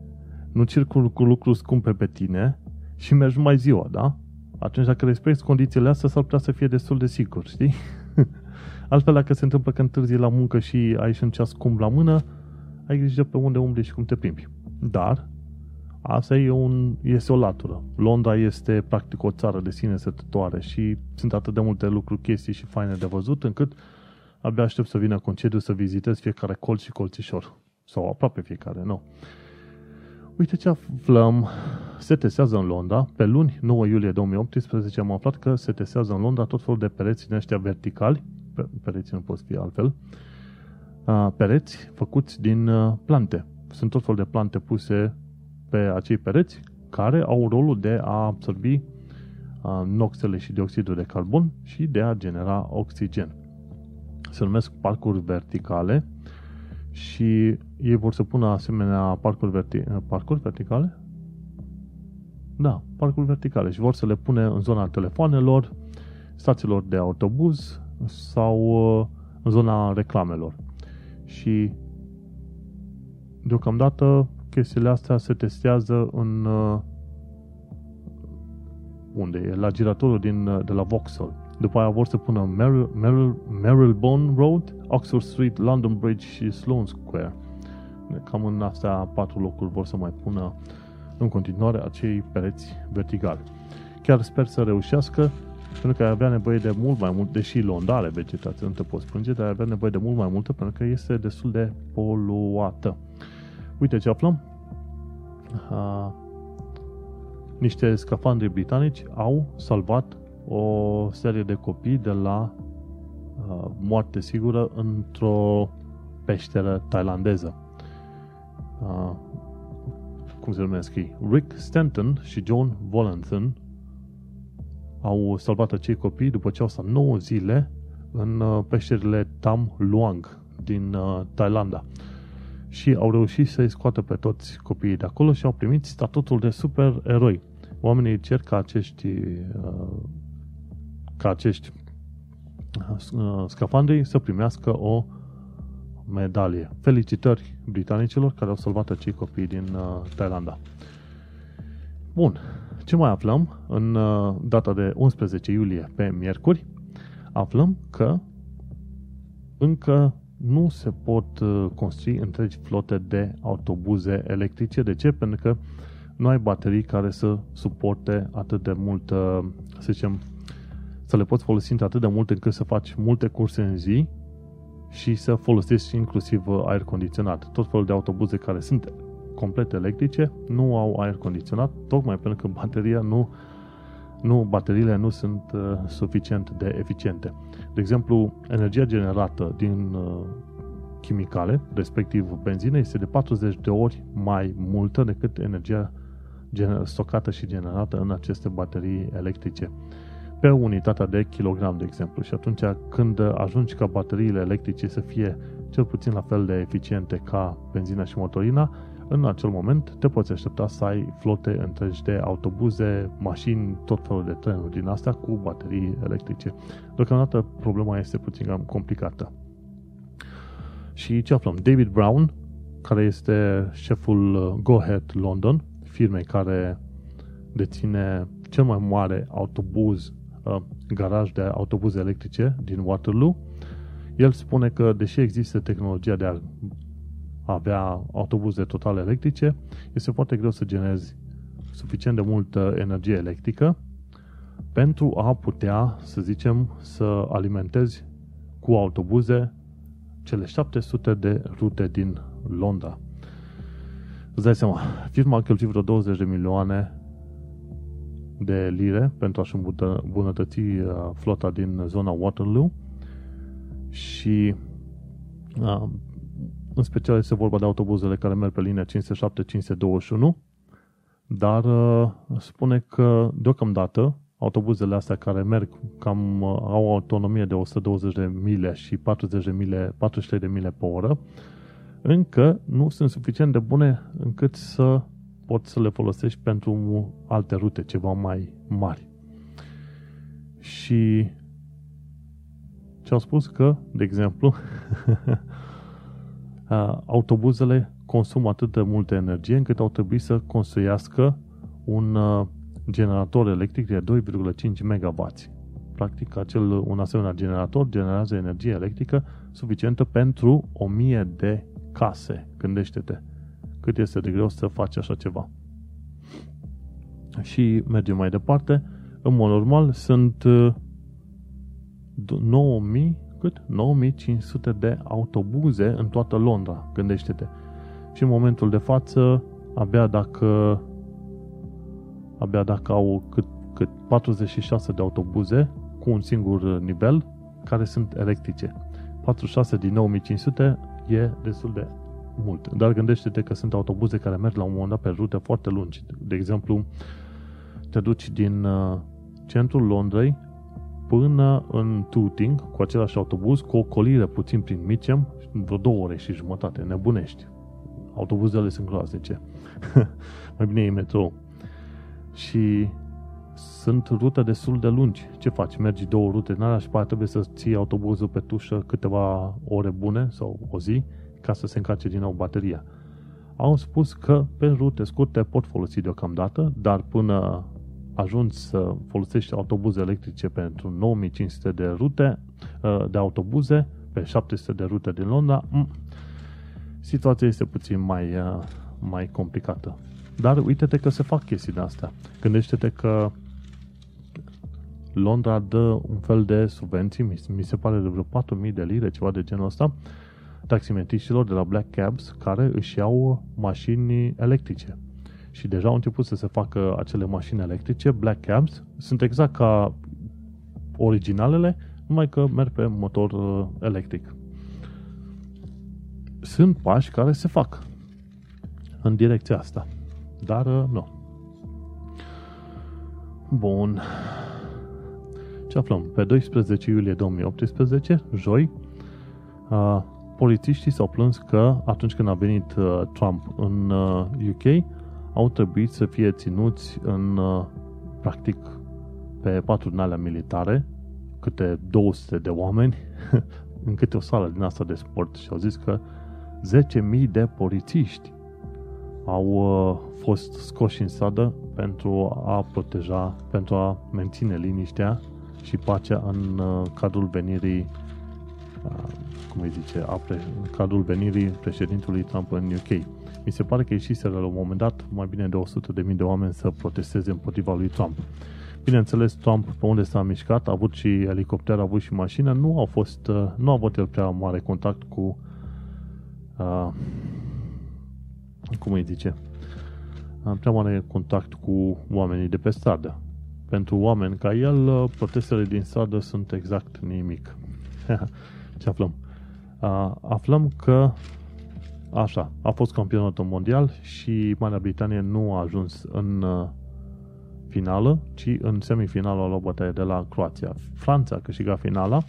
nu circul cu lucruri scumpe pe tine și mergi mai ziua, da? Atunci dacă respecti condițiile astea, s-ar putea să fie destul de sigur, știi? Altfel, dacă se întâmplă că întârzi la muncă și ai și un ceas scump la mână, ai grijă pe unde umbli și cum te plimbi. Dar, Asta e un, este o latură. Londra este practic o țară de sine sătătoare și sunt atât de multe lucruri, chestii și faine de văzut încât abia aștept să vină concediu să vizitez fiecare colț și colțișor. Sau aproape fiecare, nu. Uite ce aflăm. Se testează în Londra. Pe luni, 9 iulie 2018, am aflat că se testează în Londra tot felul de pereți din ăștia verticali. Pereții nu pot fi altfel. Pereți făcuți din plante. Sunt tot felul de plante puse pe acei pereți care au rolul de a absorbi noxele și dioxidul de carbon și de a genera oxigen. Se numesc parcuri verticale și ei vor să pună asemenea parcuri, verti- parcuri verticale? Da, parcuri verticale și vor să le pune în zona telefoanelor, stațiilor de autobuz sau în zona reclamelor. Și deocamdată chestiile astea se testează în uh, unde e? La giratorul din, uh, de la Vauxhall. După aia vor să pună Merrill, Merrill, Marylebone Road, Oxford Street, London Bridge și Sloane Square. Cam în astea patru locuri vor să mai pună în continuare acei pereți verticali. Chiar sper să reușească pentru că ai avea nevoie de mult mai mult, deși Londra are vegetație, nu te poți plânge, dar ai avea nevoie de mult mai multă pentru că este destul de poluată. Uite ce aflăm. Uh, niște scafandri britanici au salvat o serie de copii de la uh, moarte sigură într-o peșteră tailandeză. Uh, cum se numesc ei? Rick Stanton și John Volanthen au salvat acei copii după ce au stat 9 zile în uh, peșterile Tam Luang din uh, Thailanda. Și au reușit să-i scoată pe toți copiii de acolo și au primit statutul de supereroi. Oamenii cer ca acești uh, ca acești scafandri să primească o medalie. Felicitări britanicilor care au salvat acei copii din Thailanda. Bun, ce mai aflăm în uh, data de 11 iulie pe miercuri? Aflăm că încă nu se pot uh, construi întregi flote de autobuze electrice. De ce? Pentru că nu ai baterii care să suporte atât de mult, să zicem, să le poți folosi atât de mult încât să faci multe curse în zi și să folosești inclusiv uh, aer condiționat. Tot felul de autobuze care sunt complet electrice nu au aer condiționat, tocmai pentru că bateria nu, nu, bateriile nu sunt uh, suficient de eficiente. De exemplu, energia generată din uh, chimicale, respectiv benzină, este de 40 de ori mai multă decât energia gener- stocată și generată în aceste baterii electrice pe unitatea de kilogram, de exemplu. Și atunci când ajungi ca bateriile electrice să fie cel puțin la fel de eficiente ca benzina și motorina, în acel moment te poți aștepta să ai flote întregi de autobuze, mașini, tot felul de trenuri din astea cu baterii electrice. Deocamdată problema este puțin cam complicată. Și ce aflăm? David Brown, care este șeful uh, Go Ahead London, firmei care deține cel mai mare autobuz, uh, garaj de autobuze electrice din Waterloo, el spune că, deși există tehnologia de a avea autobuze total electrice, este foarte greu să generezi suficient de multă energie electrică pentru a putea, să zicem, să alimentezi cu autobuze cele 700 de rute din Londra. Îți dai seama, firma a cheltuit vreo 20 de milioane de lire pentru a-și îmbunătăți uh, flota din zona Waterloo și uh, în special este vorba de autobuzele care merg pe linia 507-521, dar uh, spune că deocamdată autobuzele astea care merg cam uh, au o autonomie de 120 de mile și 40 de mile, 43 de mile pe oră, încă nu sunt suficient de bune încât să poți să le folosești pentru alte rute ceva mai mari. Și ce au spus că, de exemplu, autobuzele consumă atât de multă energie încât au trebuit să construiască un generator electric de 2,5 MW. Practic, acel, un asemenea generator generează energie electrică suficientă pentru 1000 de case. Gândește-te cât este de greu să faci așa ceva. Și mergem mai departe. În mod normal sunt 9000 cât? 9500 de autobuze în toată Londra, gândește-te. Și în momentul de față, abia dacă abia dacă au cât, cât 46 de autobuze cu un singur nivel care sunt electrice. 46 din 9500 e destul de mult. Dar gândește-te că sunt autobuze care merg la un moment dat pe rute foarte lungi. De exemplu, te duci din uh, centrul Londrei până în Tooting cu același autobuz, cu o colire puțin prin Mitcham, vreo două ore și jumătate, nebunești. Autobuzele sunt groaznice. Mai bine e metrou. Și sunt rute destul de lungi. Ce faci? Mergi două rute în alea și pe trebuie să ții autobuzul pe tușă câteva ore bune sau o zi ca să se încarce din nou bateria. Au spus că pe rute scurte pot folosi deocamdată, dar până ajungi să folosești autobuze electrice pentru 9500 de rute uh, de autobuze pe 700 de rute din Londra, mm, situația este puțin mai, uh, mai complicată. Dar uite-te că se fac chestii de astea. Gândește-te că Londra dă un fel de subvenții, mi se pare de vreo 4.000 de lire, ceva de genul ăsta, taximetriștilor de la Black Cabs care își iau mașini electrice. Și deja au început să se facă acele mașini electrice, Black Cabs, sunt exact ca originalele, numai că merg pe motor uh, electric. Sunt pași care se fac în direcția asta. Dar uh, nu. Bun. Ce aflăm? Pe 12 iulie 2018, joi, uh, polițiștii s-au plâns că atunci când a venit uh, Trump în uh, UK, au trebuit să fie ținuți în, uh, practic, pe patru militare, câte 200 de oameni, în câte o sală din asta de sport și au zis că 10.000 de polițiști au uh, fost scoși în stradă pentru a proteja, pentru a menține liniștea și pacea în uh, cadrul venirii uh, cum îi zice, a pre- în cadrul venirii președintului Trump în UK. Mi se pare că ieșiseră la un moment dat mai bine de 100.000 de oameni să protesteze împotriva lui Trump. Bineînțeles, Trump pe unde s-a mișcat, a avut și elicopter, a avut și mașină, nu au fost, nu a avut el prea mare contact cu uh, cum îi zice, prea mare contact cu oamenii de pe stradă. Pentru oameni ca el, protestele din stradă sunt exact nimic. Ce aflăm? Aflăm că așa, a fost campionatul mondial și Marea Britanie nu a ajuns în finală, ci în semifinală a luat bătaie de la Croația. Franța a câștigat finala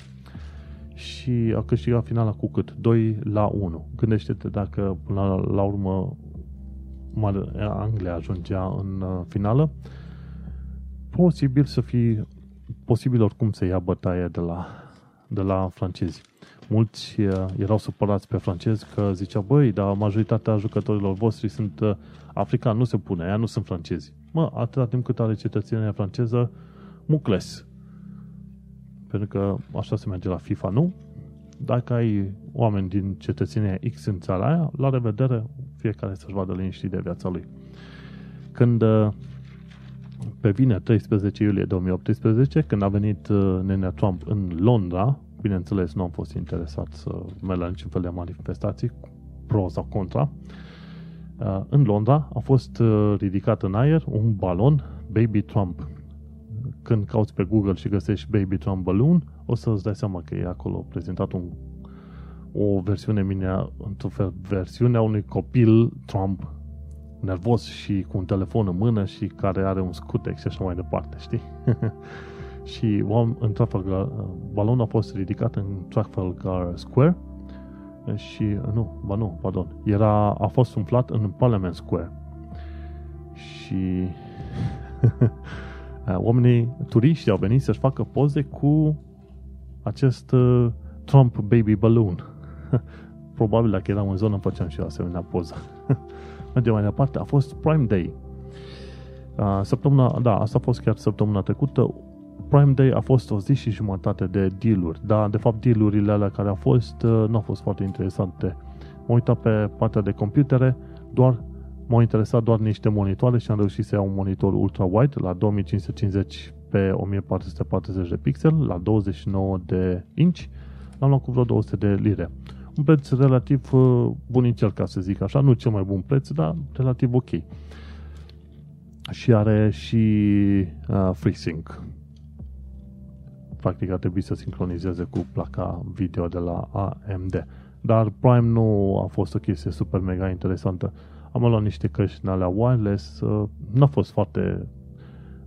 și a câștigat finala cu cât? 2 la 1. Gândește-te dacă până la, la urmă Anglia ajungea în uh, finală, posibil să fie posibil oricum să ia bătaie de la, de la francezi. Mulți uh, erau supărați pe francezi că zicea, băi, dar majoritatea jucătorilor voștri sunt uh, africani, nu se pune, ea nu sunt francezi. Mă, atâta timp cât are cetățenia franceză, mucles. Pentru că așa se merge la FIFA, nu? Dacă ai oameni din cetățenia X în țara aia, la revedere, fiecare să-și vadă liniștit de viața lui. Când uh, pe vine 13 iulie 2018, când a venit uh, nenea Trump în Londra, bineînțeles nu am fost interesat să merg la niciun fel de manifestații, pro sau contra, uh, în Londra a fost ridicat în aer un balon Baby Trump. Când cauți pe Google și găsești Baby Trump Balloon, o să îți dai seama că e acolo prezentat un o versiune mine, într-un fel, versiunea unui copil Trump nervos și cu un telefon în mână și care are un scutec și așa mai departe, știi? și în Trafalgar, balonul a fost ridicat în Trafalgar Square și, nu, ba nu, pardon, era, a fost umflat în Parliament Square. Și oamenii, turiști au venit să-și facă poze cu acest uh, Trump Baby Balloon. Probabil dacă eram în zonă făceam și eu asemenea poză. Mergem mai departe. A fost Prime Day. Săptămâna, da, asta a fost chiar săptămâna trecută. Prime Day a fost o zi și jumătate de dealuri, dar de fapt dealurile alea care au fost nu au fost foarte interesante. M-am uitat pe partea de computere, doar m-au interesat doar niște monitoare și am reușit să iau un monitor ultra-wide la 2550 pe 1440 de pixel, la 29 de inch, l-am luat cu vreo 200 de lire un preț relativ uh, bunicel, ca să zic așa, nu cel mai bun preț, dar relativ ok. Și are și uh, FreeSync. Practic ar trebui să sincronizeze cu placa video de la AMD. Dar Prime nu a fost o chestie super mega interesantă. Am luat niște căști în alea wireless, uh, nu a fost foarte...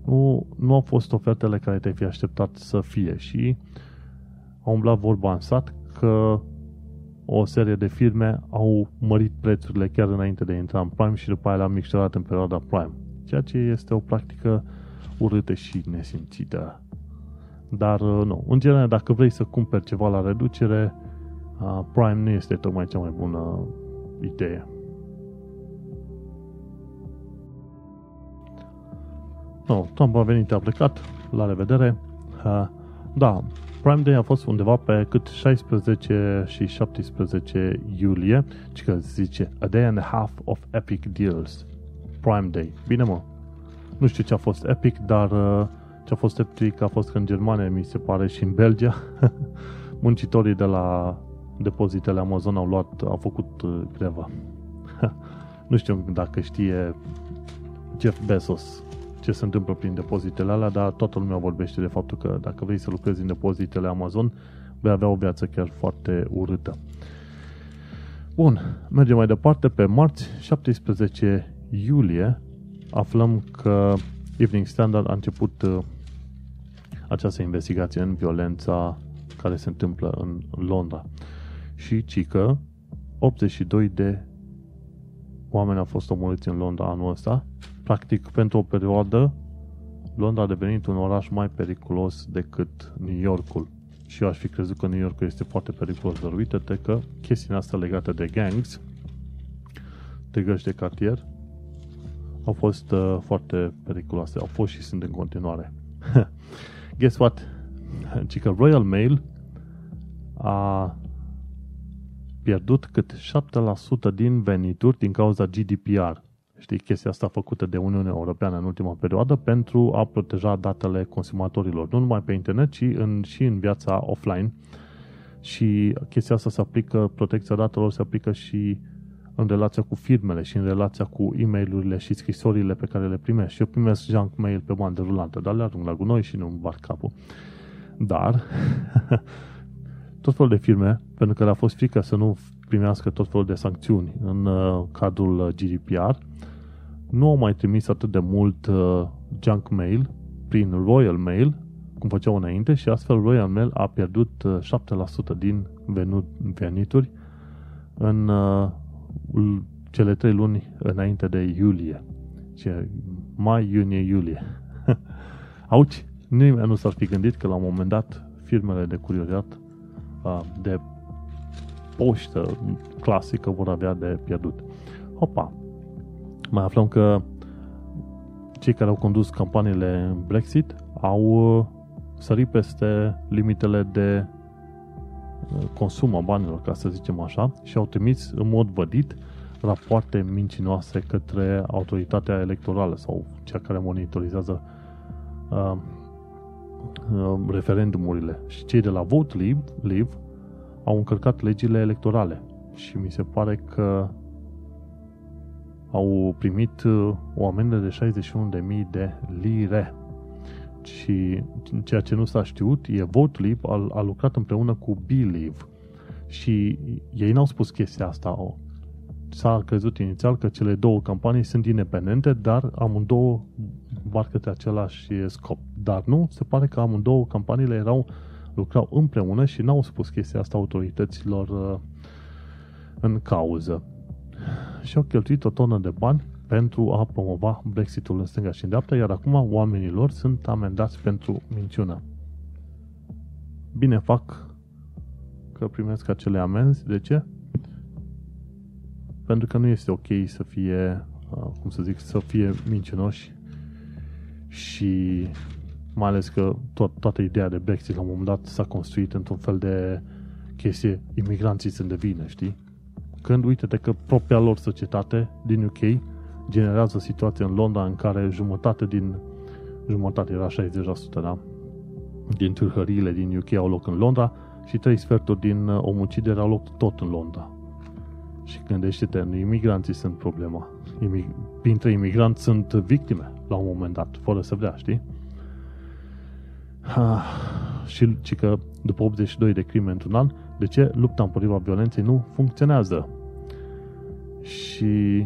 Nu, nu au fost ofertele care te-ai fi așteptat să fie și au umblat vorba în sat că o serie de firme au mărit prețurile chiar înainte de a intra în Prime și după aia le-au micșorat în perioada Prime. Ceea ce este o practică urâtă și nesimțită. Dar uh, nu, în general, dacă vrei să cumperi ceva la reducere, uh, Prime nu este tocmai cea mai bună idee. No, Trump a venit, a plecat, la revedere. Uh, da, Prime Day a fost undeva pe cât 16 și 17 iulie, ci că zice A day and a half of epic deals. Prime Day. Bine mă, nu știu ce a fost epic, dar uh, Ce a fost epic a fost că în Germania, mi se pare, și în Belgia, muncitorii de la depozitele Amazon au luat, au făcut uh, greva. nu știu dacă știe Jeff Bezos ce se întâmplă prin depozitele alea, dar toată lumea vorbește de faptul că dacă vrei să lucrezi în depozitele Amazon, vei avea o viață chiar foarte urâtă. Bun, mergem mai departe. Pe marți, 17 iulie, aflăm că Evening Standard a început uh, această investigație în violența care se întâmplă în Londra. Și cică 82 de oameni au fost omorâți în Londra anul ăsta. Practic, pentru o perioadă, Londra a devenit un oraș mai periculos decât New Yorkul. Și eu aș fi crezut că New Yorkul este foarte periculos, dar uite-te că chestiile astea legate de gangs, de găși de cartier, au fost uh, foarte periculoase. Au fost și sunt în continuare. Guess what? Ci că Royal Mail a pierdut cât 7% din venituri din cauza GDPR. Știi, chestia asta făcută de Uniunea Europeană în ultima perioadă pentru a proteja datele consumatorilor, nu numai pe internet, ci în, și în viața offline. Și chestia asta se aplică, protecția datelor se aplică și în relația cu firmele și în relația cu e mail și scrisorile pe care le primești. Eu primesc junk mail pe bandă rulantă, dar le arunc la gunoi și nu îmi bat capul. Dar tot felul de firme, pentru că le-a fost frică să nu primească tot felul de sancțiuni în uh, cadrul uh, GDPR, nu au mai trimis atât de mult uh, junk mail prin Royal Mail, cum făceau înainte, și astfel Royal Mail a pierdut uh, 7% din venituri în uh, cele trei luni înainte de iulie. Ce, mai, iunie, iulie. Auci, nimeni nu s-ar fi gândit că la un moment dat firmele de curioziat de poștă clasică vor avea de pierdut. Hopa! Mai aflăm că cei care au condus campaniile Brexit au uh, sărit peste limitele de uh, consum a banilor, ca să zicem așa, și au trimis în mod vădit rapoarte mincinoase către autoritatea electorală sau cea care monitorizează uh, uh, referendumurile. Și cei de la Vote Leave, Leave au încărcat legile electorale și mi se pare că au primit uh, o amendă de 61.000 de lire. Și ceea ce nu s-a știut e Vote a, a lucrat împreună cu Believe și ei n-au spus chestia asta. S-a crezut inițial că cele două campanii sunt independente, dar amândouă bar către același scop. Dar nu, se pare că amândouă campaniile erau lucrau împreună și n-au spus chestia asta autorităților uh, în cauză. Și au cheltuit o tonă de bani pentru a promova Brexitul în stânga și în dreapta, iar acum oamenii lor sunt amendați pentru minciună. Bine fac că primesc acele amenzi. De ce? Pentru că nu este ok să fie, uh, cum să zic, să fie mincinoși și mai ales că tot, toată ideea de Brexit la un moment dat s-a construit într-un fel de chestie, imigranții sunt de vină, știi? Când uite-te că propria lor societate din UK generează situația în Londra în care jumătate din jumătate era 60%, da? Din târhăriile din UK au loc în Londra și trei sferturi din uh, omucidere au loc tot în Londra. Și gândește-te, imigranții sunt problema. Imig- printre imigranți sunt victime la un moment dat, fără să vrea, știi? Ha, și, și că după 82 de crime într-un an, de ce lupta împotriva violenței nu funcționează? Și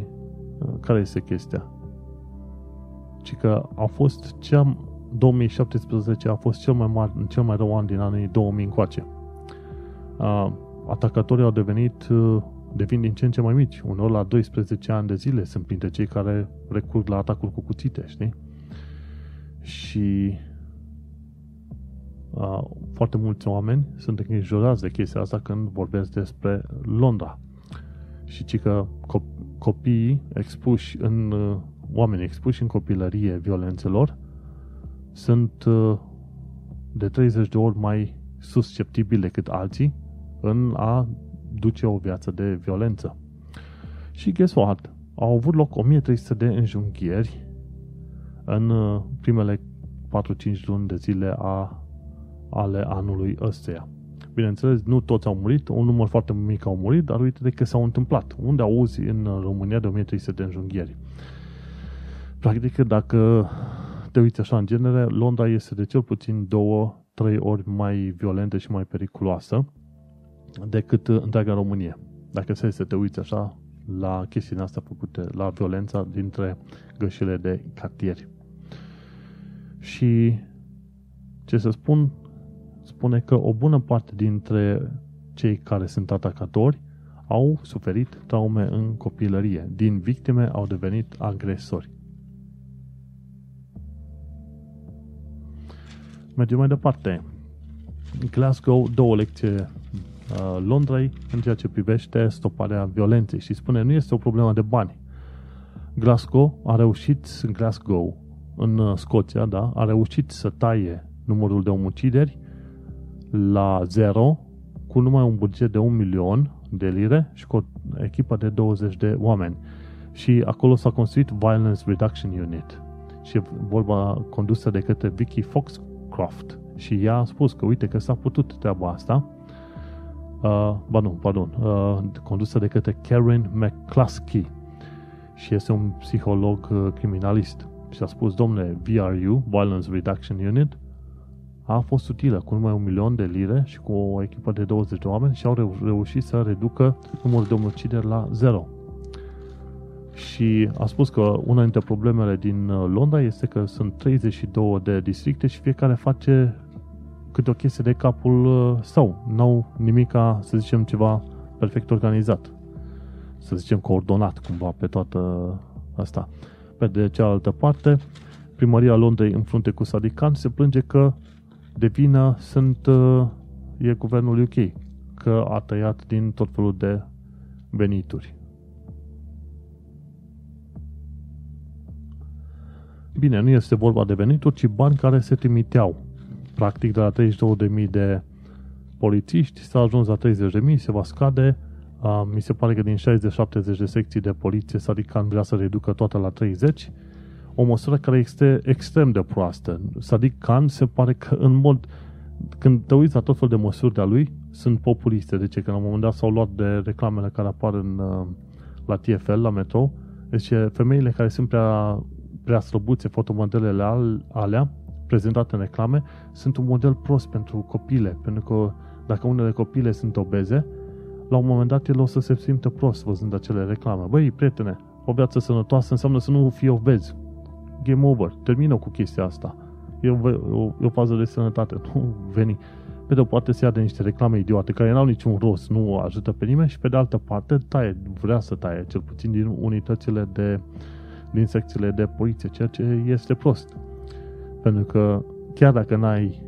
uh, care este chestia? Ci că a fost cea 2017 a fost cel mai mare, cel mai rău an din anii 2000 încoace. Uh, atacatorii au devenit uh, devin din ce în ce mai mici. Unor la 12 ani de zile sunt printre cei care recurg la atacuri cu cuțite, știi? Și uh, foarte mulți oameni sunt îngrijorați de chestia asta când vorbesc despre Londra. Și ci că co- copiii expuși în, uh, oamenii expuși în copilărie violențelor sunt uh, de 30 de ori mai susceptibili decât alții în a duce o viață de violență. Și guess what? Au avut loc 1300 de înjunghieri în uh, primele 4-5 luni de zile a, ale anului ăsteia. Bineînțeles, nu toți au murit, un număr foarte mic au murit, dar uite de că s-au întâmplat. Unde auzi în România de 1300 de înjunghieri? Practic, dacă te uiți așa în genere, Londra este de cel puțin două, trei ori mai violentă și mai periculoasă decât întreaga Românie. Dacă să să te uiți așa la chestiile astea făcute, la violența dintre gășile de cartieri. Și ce să spun, spune că o bună parte dintre cei care sunt atacatori au suferit traume în copilărie. Din victime au devenit agresori. Mergem mai departe. Glasgow, două lecții uh, Londrei în ceea ce privește stoparea violenței și spune nu este o problemă de bani. Glasgow a reușit, Glasgow, în uh, Scoția, da, a reușit să taie numărul de omucideri la zero cu numai un buget de un milion de lire și cu o echipă de 20 de oameni. Și acolo s-a construit Violence Reduction Unit. Și e vorba condusă de către Vicky Foxcroft. Și ea a spus că uite că s-a putut treaba asta. Uh, ba nu, pardon uh, condusă de către Karen McCluskey. Și este un psiholog uh, criminalist. Și a spus, domnule, VRU, Violence Reduction Unit, a fost utilă cu numai un milion de lire și cu o echipă de 20 de oameni și au reu- reușit să reducă numărul de omucideri la zero. Și a spus că una dintre problemele din uh, Londra este că sunt 32 de districte și fiecare face câte o chestie de capul uh, său. N-au nimica, să zicem, ceva perfect organizat. Să zicem, coordonat cumva pe toată asta. Pe de cealaltă parte, primăria Londrei în frunte cu Sadikan se plânge că de vină sunt, uh, e guvernul UK, că a tăiat din tot felul de venituri. Bine, nu este vorba de venituri, ci bani care se trimiteau. Practic, de la 32.000 de polițiști s-a ajuns la 30.000, se va scade. Uh, mi se pare că din 60-70 de secții de poliție Sadikan vrea să reducă toate la 30 o măsură care este extrem de proastă. Sadiq Khan se pare că în mod când te uiți la tot fel de măsuri de-a lui, sunt populiste. De ce? Că la un moment dat s-au luat de reclamele care apar în, uh, la TFL, la metro. Deci femeile care sunt prea, prea slăbuțe, fotomodelele alea, prezentate în reclame, sunt un model prost pentru copile. Pentru că dacă unele copile sunt obeze, la un moment dat el o să se simtă prost văzând acele reclame. Băi, prietene, o viață sănătoasă înseamnă să nu fii obezi game over, termină cu chestia asta. E o, o, e o fază de sănătate, nu veni. Pe de o parte se ia de niște reclame idiote care n-au niciun rost, nu ajută pe nimeni și pe de altă parte taie, vrea să taie, cel puțin din unitățile de, din secțiile de poliție, ceea ce este prost. Pentru că chiar dacă n-ai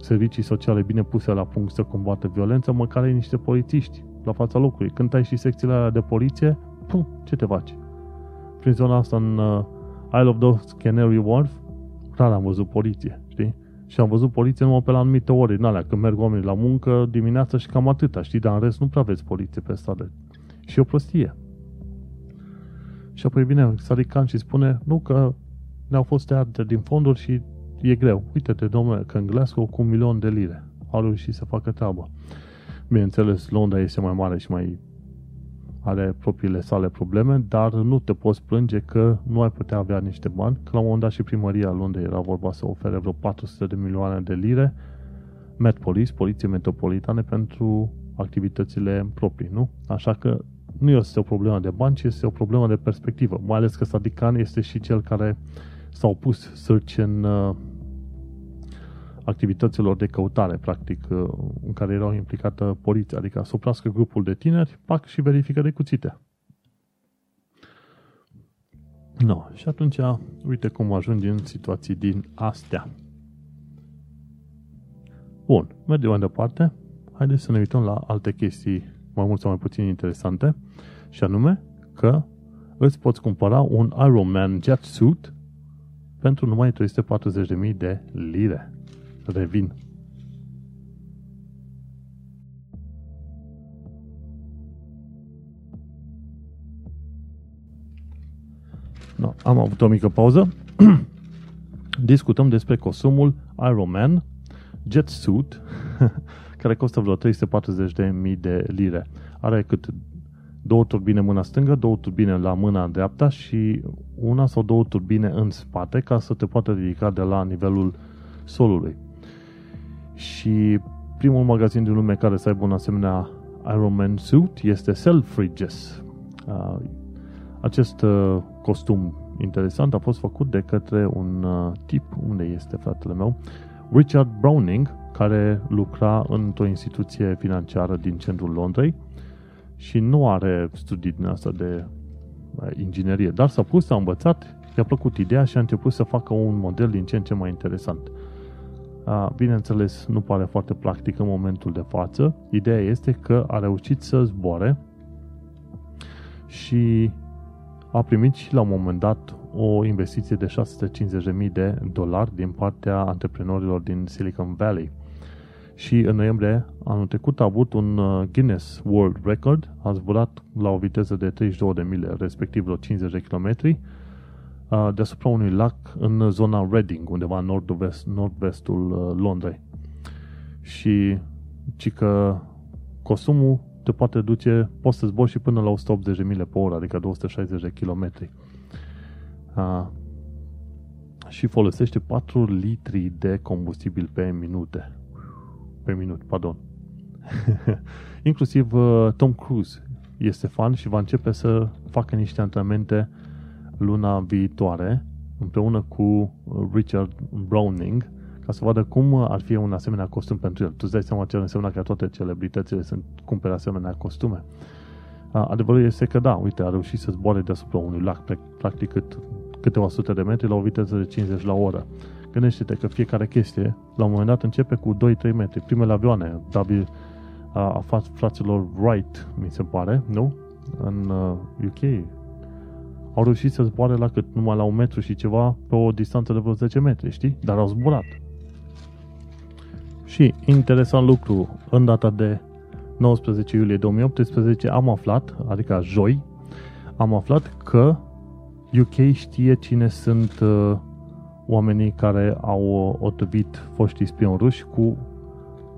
servicii sociale bine puse la punct să combată violența, măcar ai niște polițiști la fața locului. Când ai și secțiile alea de poliție, pum, ce te faci? Prin zona asta în Isle of Dogs, Canary Wharf, rar am văzut poliție, știi? Și am văzut poliție numai pe la anumite ore în alea, când merg oamenii la muncă dimineața și cam atâta, știi? Dar în rest nu prea vezi poliție pe stradă. Și e o prostie. Și apoi vine Sarican și spune, nu că ne-au fost tăiate din fonduri și e greu. Uite-te, domnule, că în Glasgow cu un milion de lire au reușit să facă treaba. Bineînțeles, Londra este mai mare și mai are propriile sale probleme, dar nu te poți plânge că nu ai putea avea niște bani, că la un moment dat și primăria Londrei era vorba să ofere vreo 400 de milioane de lire Met Police, Poliție Metropolitane, pentru activitățile proprii, nu? Așa că nu este o problemă de bani, ci este o problemă de perspectivă, mai ales că Sadikan este și cel care s-a opus search în uh, activităților de căutare, practic, uh, în care erau implicată poliția, adică să oprească grupul de tineri, pac și verifică de cuțite. No, și atunci, uite cum ajungi în situații din astea. Bun, mergem mai departe. Haideți să ne uităm la alte chestii mai mult sau mai puțin interesante, și anume că îți poți cumpăra un Iron Man jet suit pentru numai 340.000 de lire revin. No, am avut o mică pauză. discutăm despre costumul Iron Man Jet Suit, care costă vreo 340.000 de lire. Are cât două turbine mâna stângă, două turbine la mâna dreapta și una sau două turbine în spate ca să te poată ridica de la nivelul solului. Și primul magazin din lume care să aibă un asemenea Iron Man suit este Selfridges. Acest uh, costum interesant a fost făcut de către un uh, tip, unde este fratele meu, Richard Browning, care lucra într-o instituție financiară din centrul Londrei și nu are studii din asta de uh, inginerie, dar s-a pus, a învățat, i-a plăcut ideea și a început să facă un model din ce în ce mai interesant. Bineînțeles, nu pare foarte practic în momentul de față. Ideea este că a reușit să zboare și a primit și la un moment dat o investiție de 650.000 de dolari din partea antreprenorilor din Silicon Valley. Și în noiembrie anul trecut a avut un uh, Guinness World Record, a zburat la o viteză de 32 de mile, respectiv vreo 50 de kilometri, uh, deasupra unui lac în zona Reading, undeva în nord-vest, nord-vestul uh, Londrei. Și ci că costumul te poate duce, poți să zbori și până la 180 de mile pe oră, adică 260 de kilometri. A, și folosește 4 litri de combustibil pe minute. Pe minut, pardon. Inclusiv uh, Tom Cruise este fan și va începe să facă niște antrenamente luna viitoare împreună cu Richard Browning ca să vadă cum ar fi un asemenea costum pentru el. Tu îți dai seama ce înseamnă că toate celebritățile sunt cumpere asemenea costume. Adevărul este că da, uite, a reușit să zboare deasupra unui lac, practic cât, câteva sute de metri la o viteză de 50 la oră. Gândește-te că fiecare chestie, la un moment dat, începe cu 2-3 metri. Primele avioane, W a, a fraților Wright, mi se pare, nu? În uh, UK, au reușit să zboare la cât? Numai la un metru și ceva pe o distanță de vreo 10 metri, știi? Dar au zburat. Și, interesant lucru, în data de 19 iulie 2018 am aflat, adică joi, am aflat că UK știe cine sunt uh, oamenii care au otrăvit foștii spioni ruși cu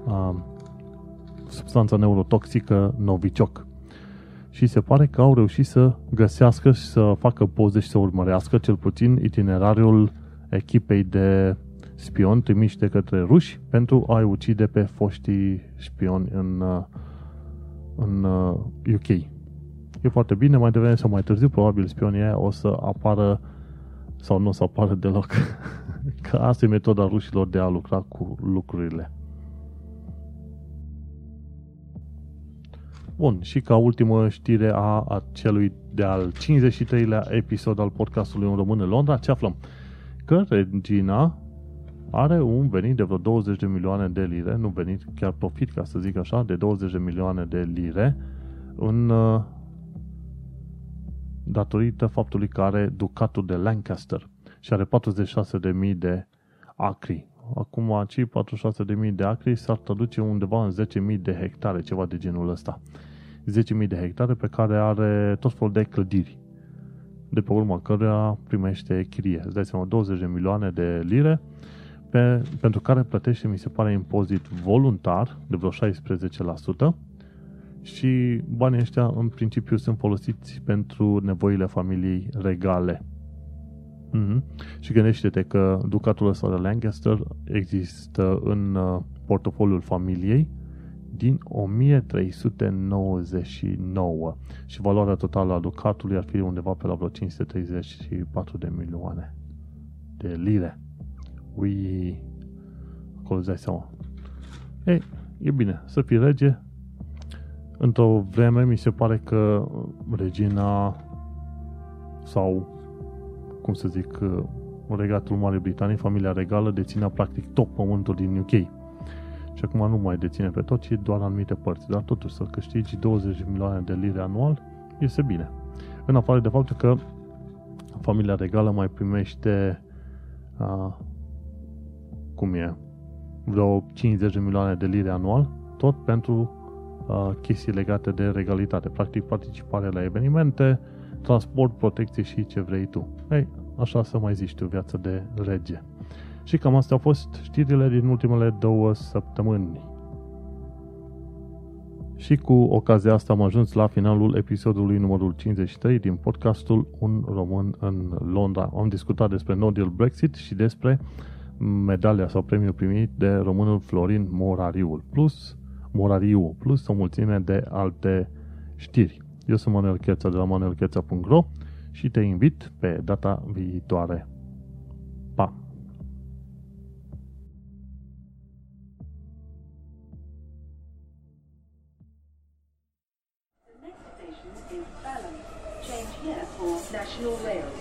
uh, substanța neurotoxică Novichok. Și se pare că au reușit să găsească și să facă poze și să urmărească cel puțin itinerariul echipei de spioni trimiși de către ruși pentru a-i ucide pe foștii spioni în, uh, în UK. Uh, e foarte bine, mai devreme sau mai târziu, probabil spionii aia o să apară sau nu o să apară deloc. că asta e metoda rușilor de a lucra cu lucrurile. Bun, și ca ultimă știre a acelui de-al 53-lea episod al podcastului în român în Londra, ce aflăm? Că Regina are un venit de vreo 20 de milioane de lire, nu venit, chiar profit, ca să zic așa, de 20 de milioane de lire în uh, datorită faptului că are ducatul de Lancaster și are 46.000 de acri. Acum, acei 46.000 de acri s-ar traduce undeva în 10.000 de hectare, ceva de genul ăsta. 10.000 de hectare pe care are tot felul de clădiri, de pe urma căreia primește chirie. Îți dai seama, 20 de milioane de lire pe, pentru care plătește, mi se pare, impozit voluntar de vreo 16% și banii ăștia în principiu sunt folosiți pentru nevoile familiei regale. Mm-hmm. Și gândește-te că ducatul ăsta de Lancaster există în uh, portofoliul familiei din 1399 și valoarea totală a ducatului ar fi undeva pe la vreo 534 de milioane de lire. Ui, acolo îți dai seama. Ei, e bine, să fii rege. Într-o vreme mi se pare că regina sau, cum să zic, regatul Marii Britanii, familia regală, deținea practic tot pământul din UK. Și acum nu mai deține pe tot, ci doar anumite părți. Dar totuși să câștigi 20 de milioane de lire anual este bine. În afară de faptul că familia regală mai primește a, cum e, vreo 50 de milioane de lire anual, tot pentru uh, chestii legate de regalitate. Practic participare la evenimente, transport, protecție și ce vrei tu. Ei, așa să mai zici tu, viață de rege. Și cam astea au fost știrile din ultimele două săptămâni. Și cu ocazia asta am ajuns la finalul episodului numărul 53 din podcastul Un român în Londra. Am discutat despre no deal Brexit și despre medalia sau premiul primit de românul Florin Morariul, plus Morariu, plus o mulțime de alte știri. Eu sunt Manuel Cheța de la manuelcheța.ro și te invit pe data viitoare. Pa!
The next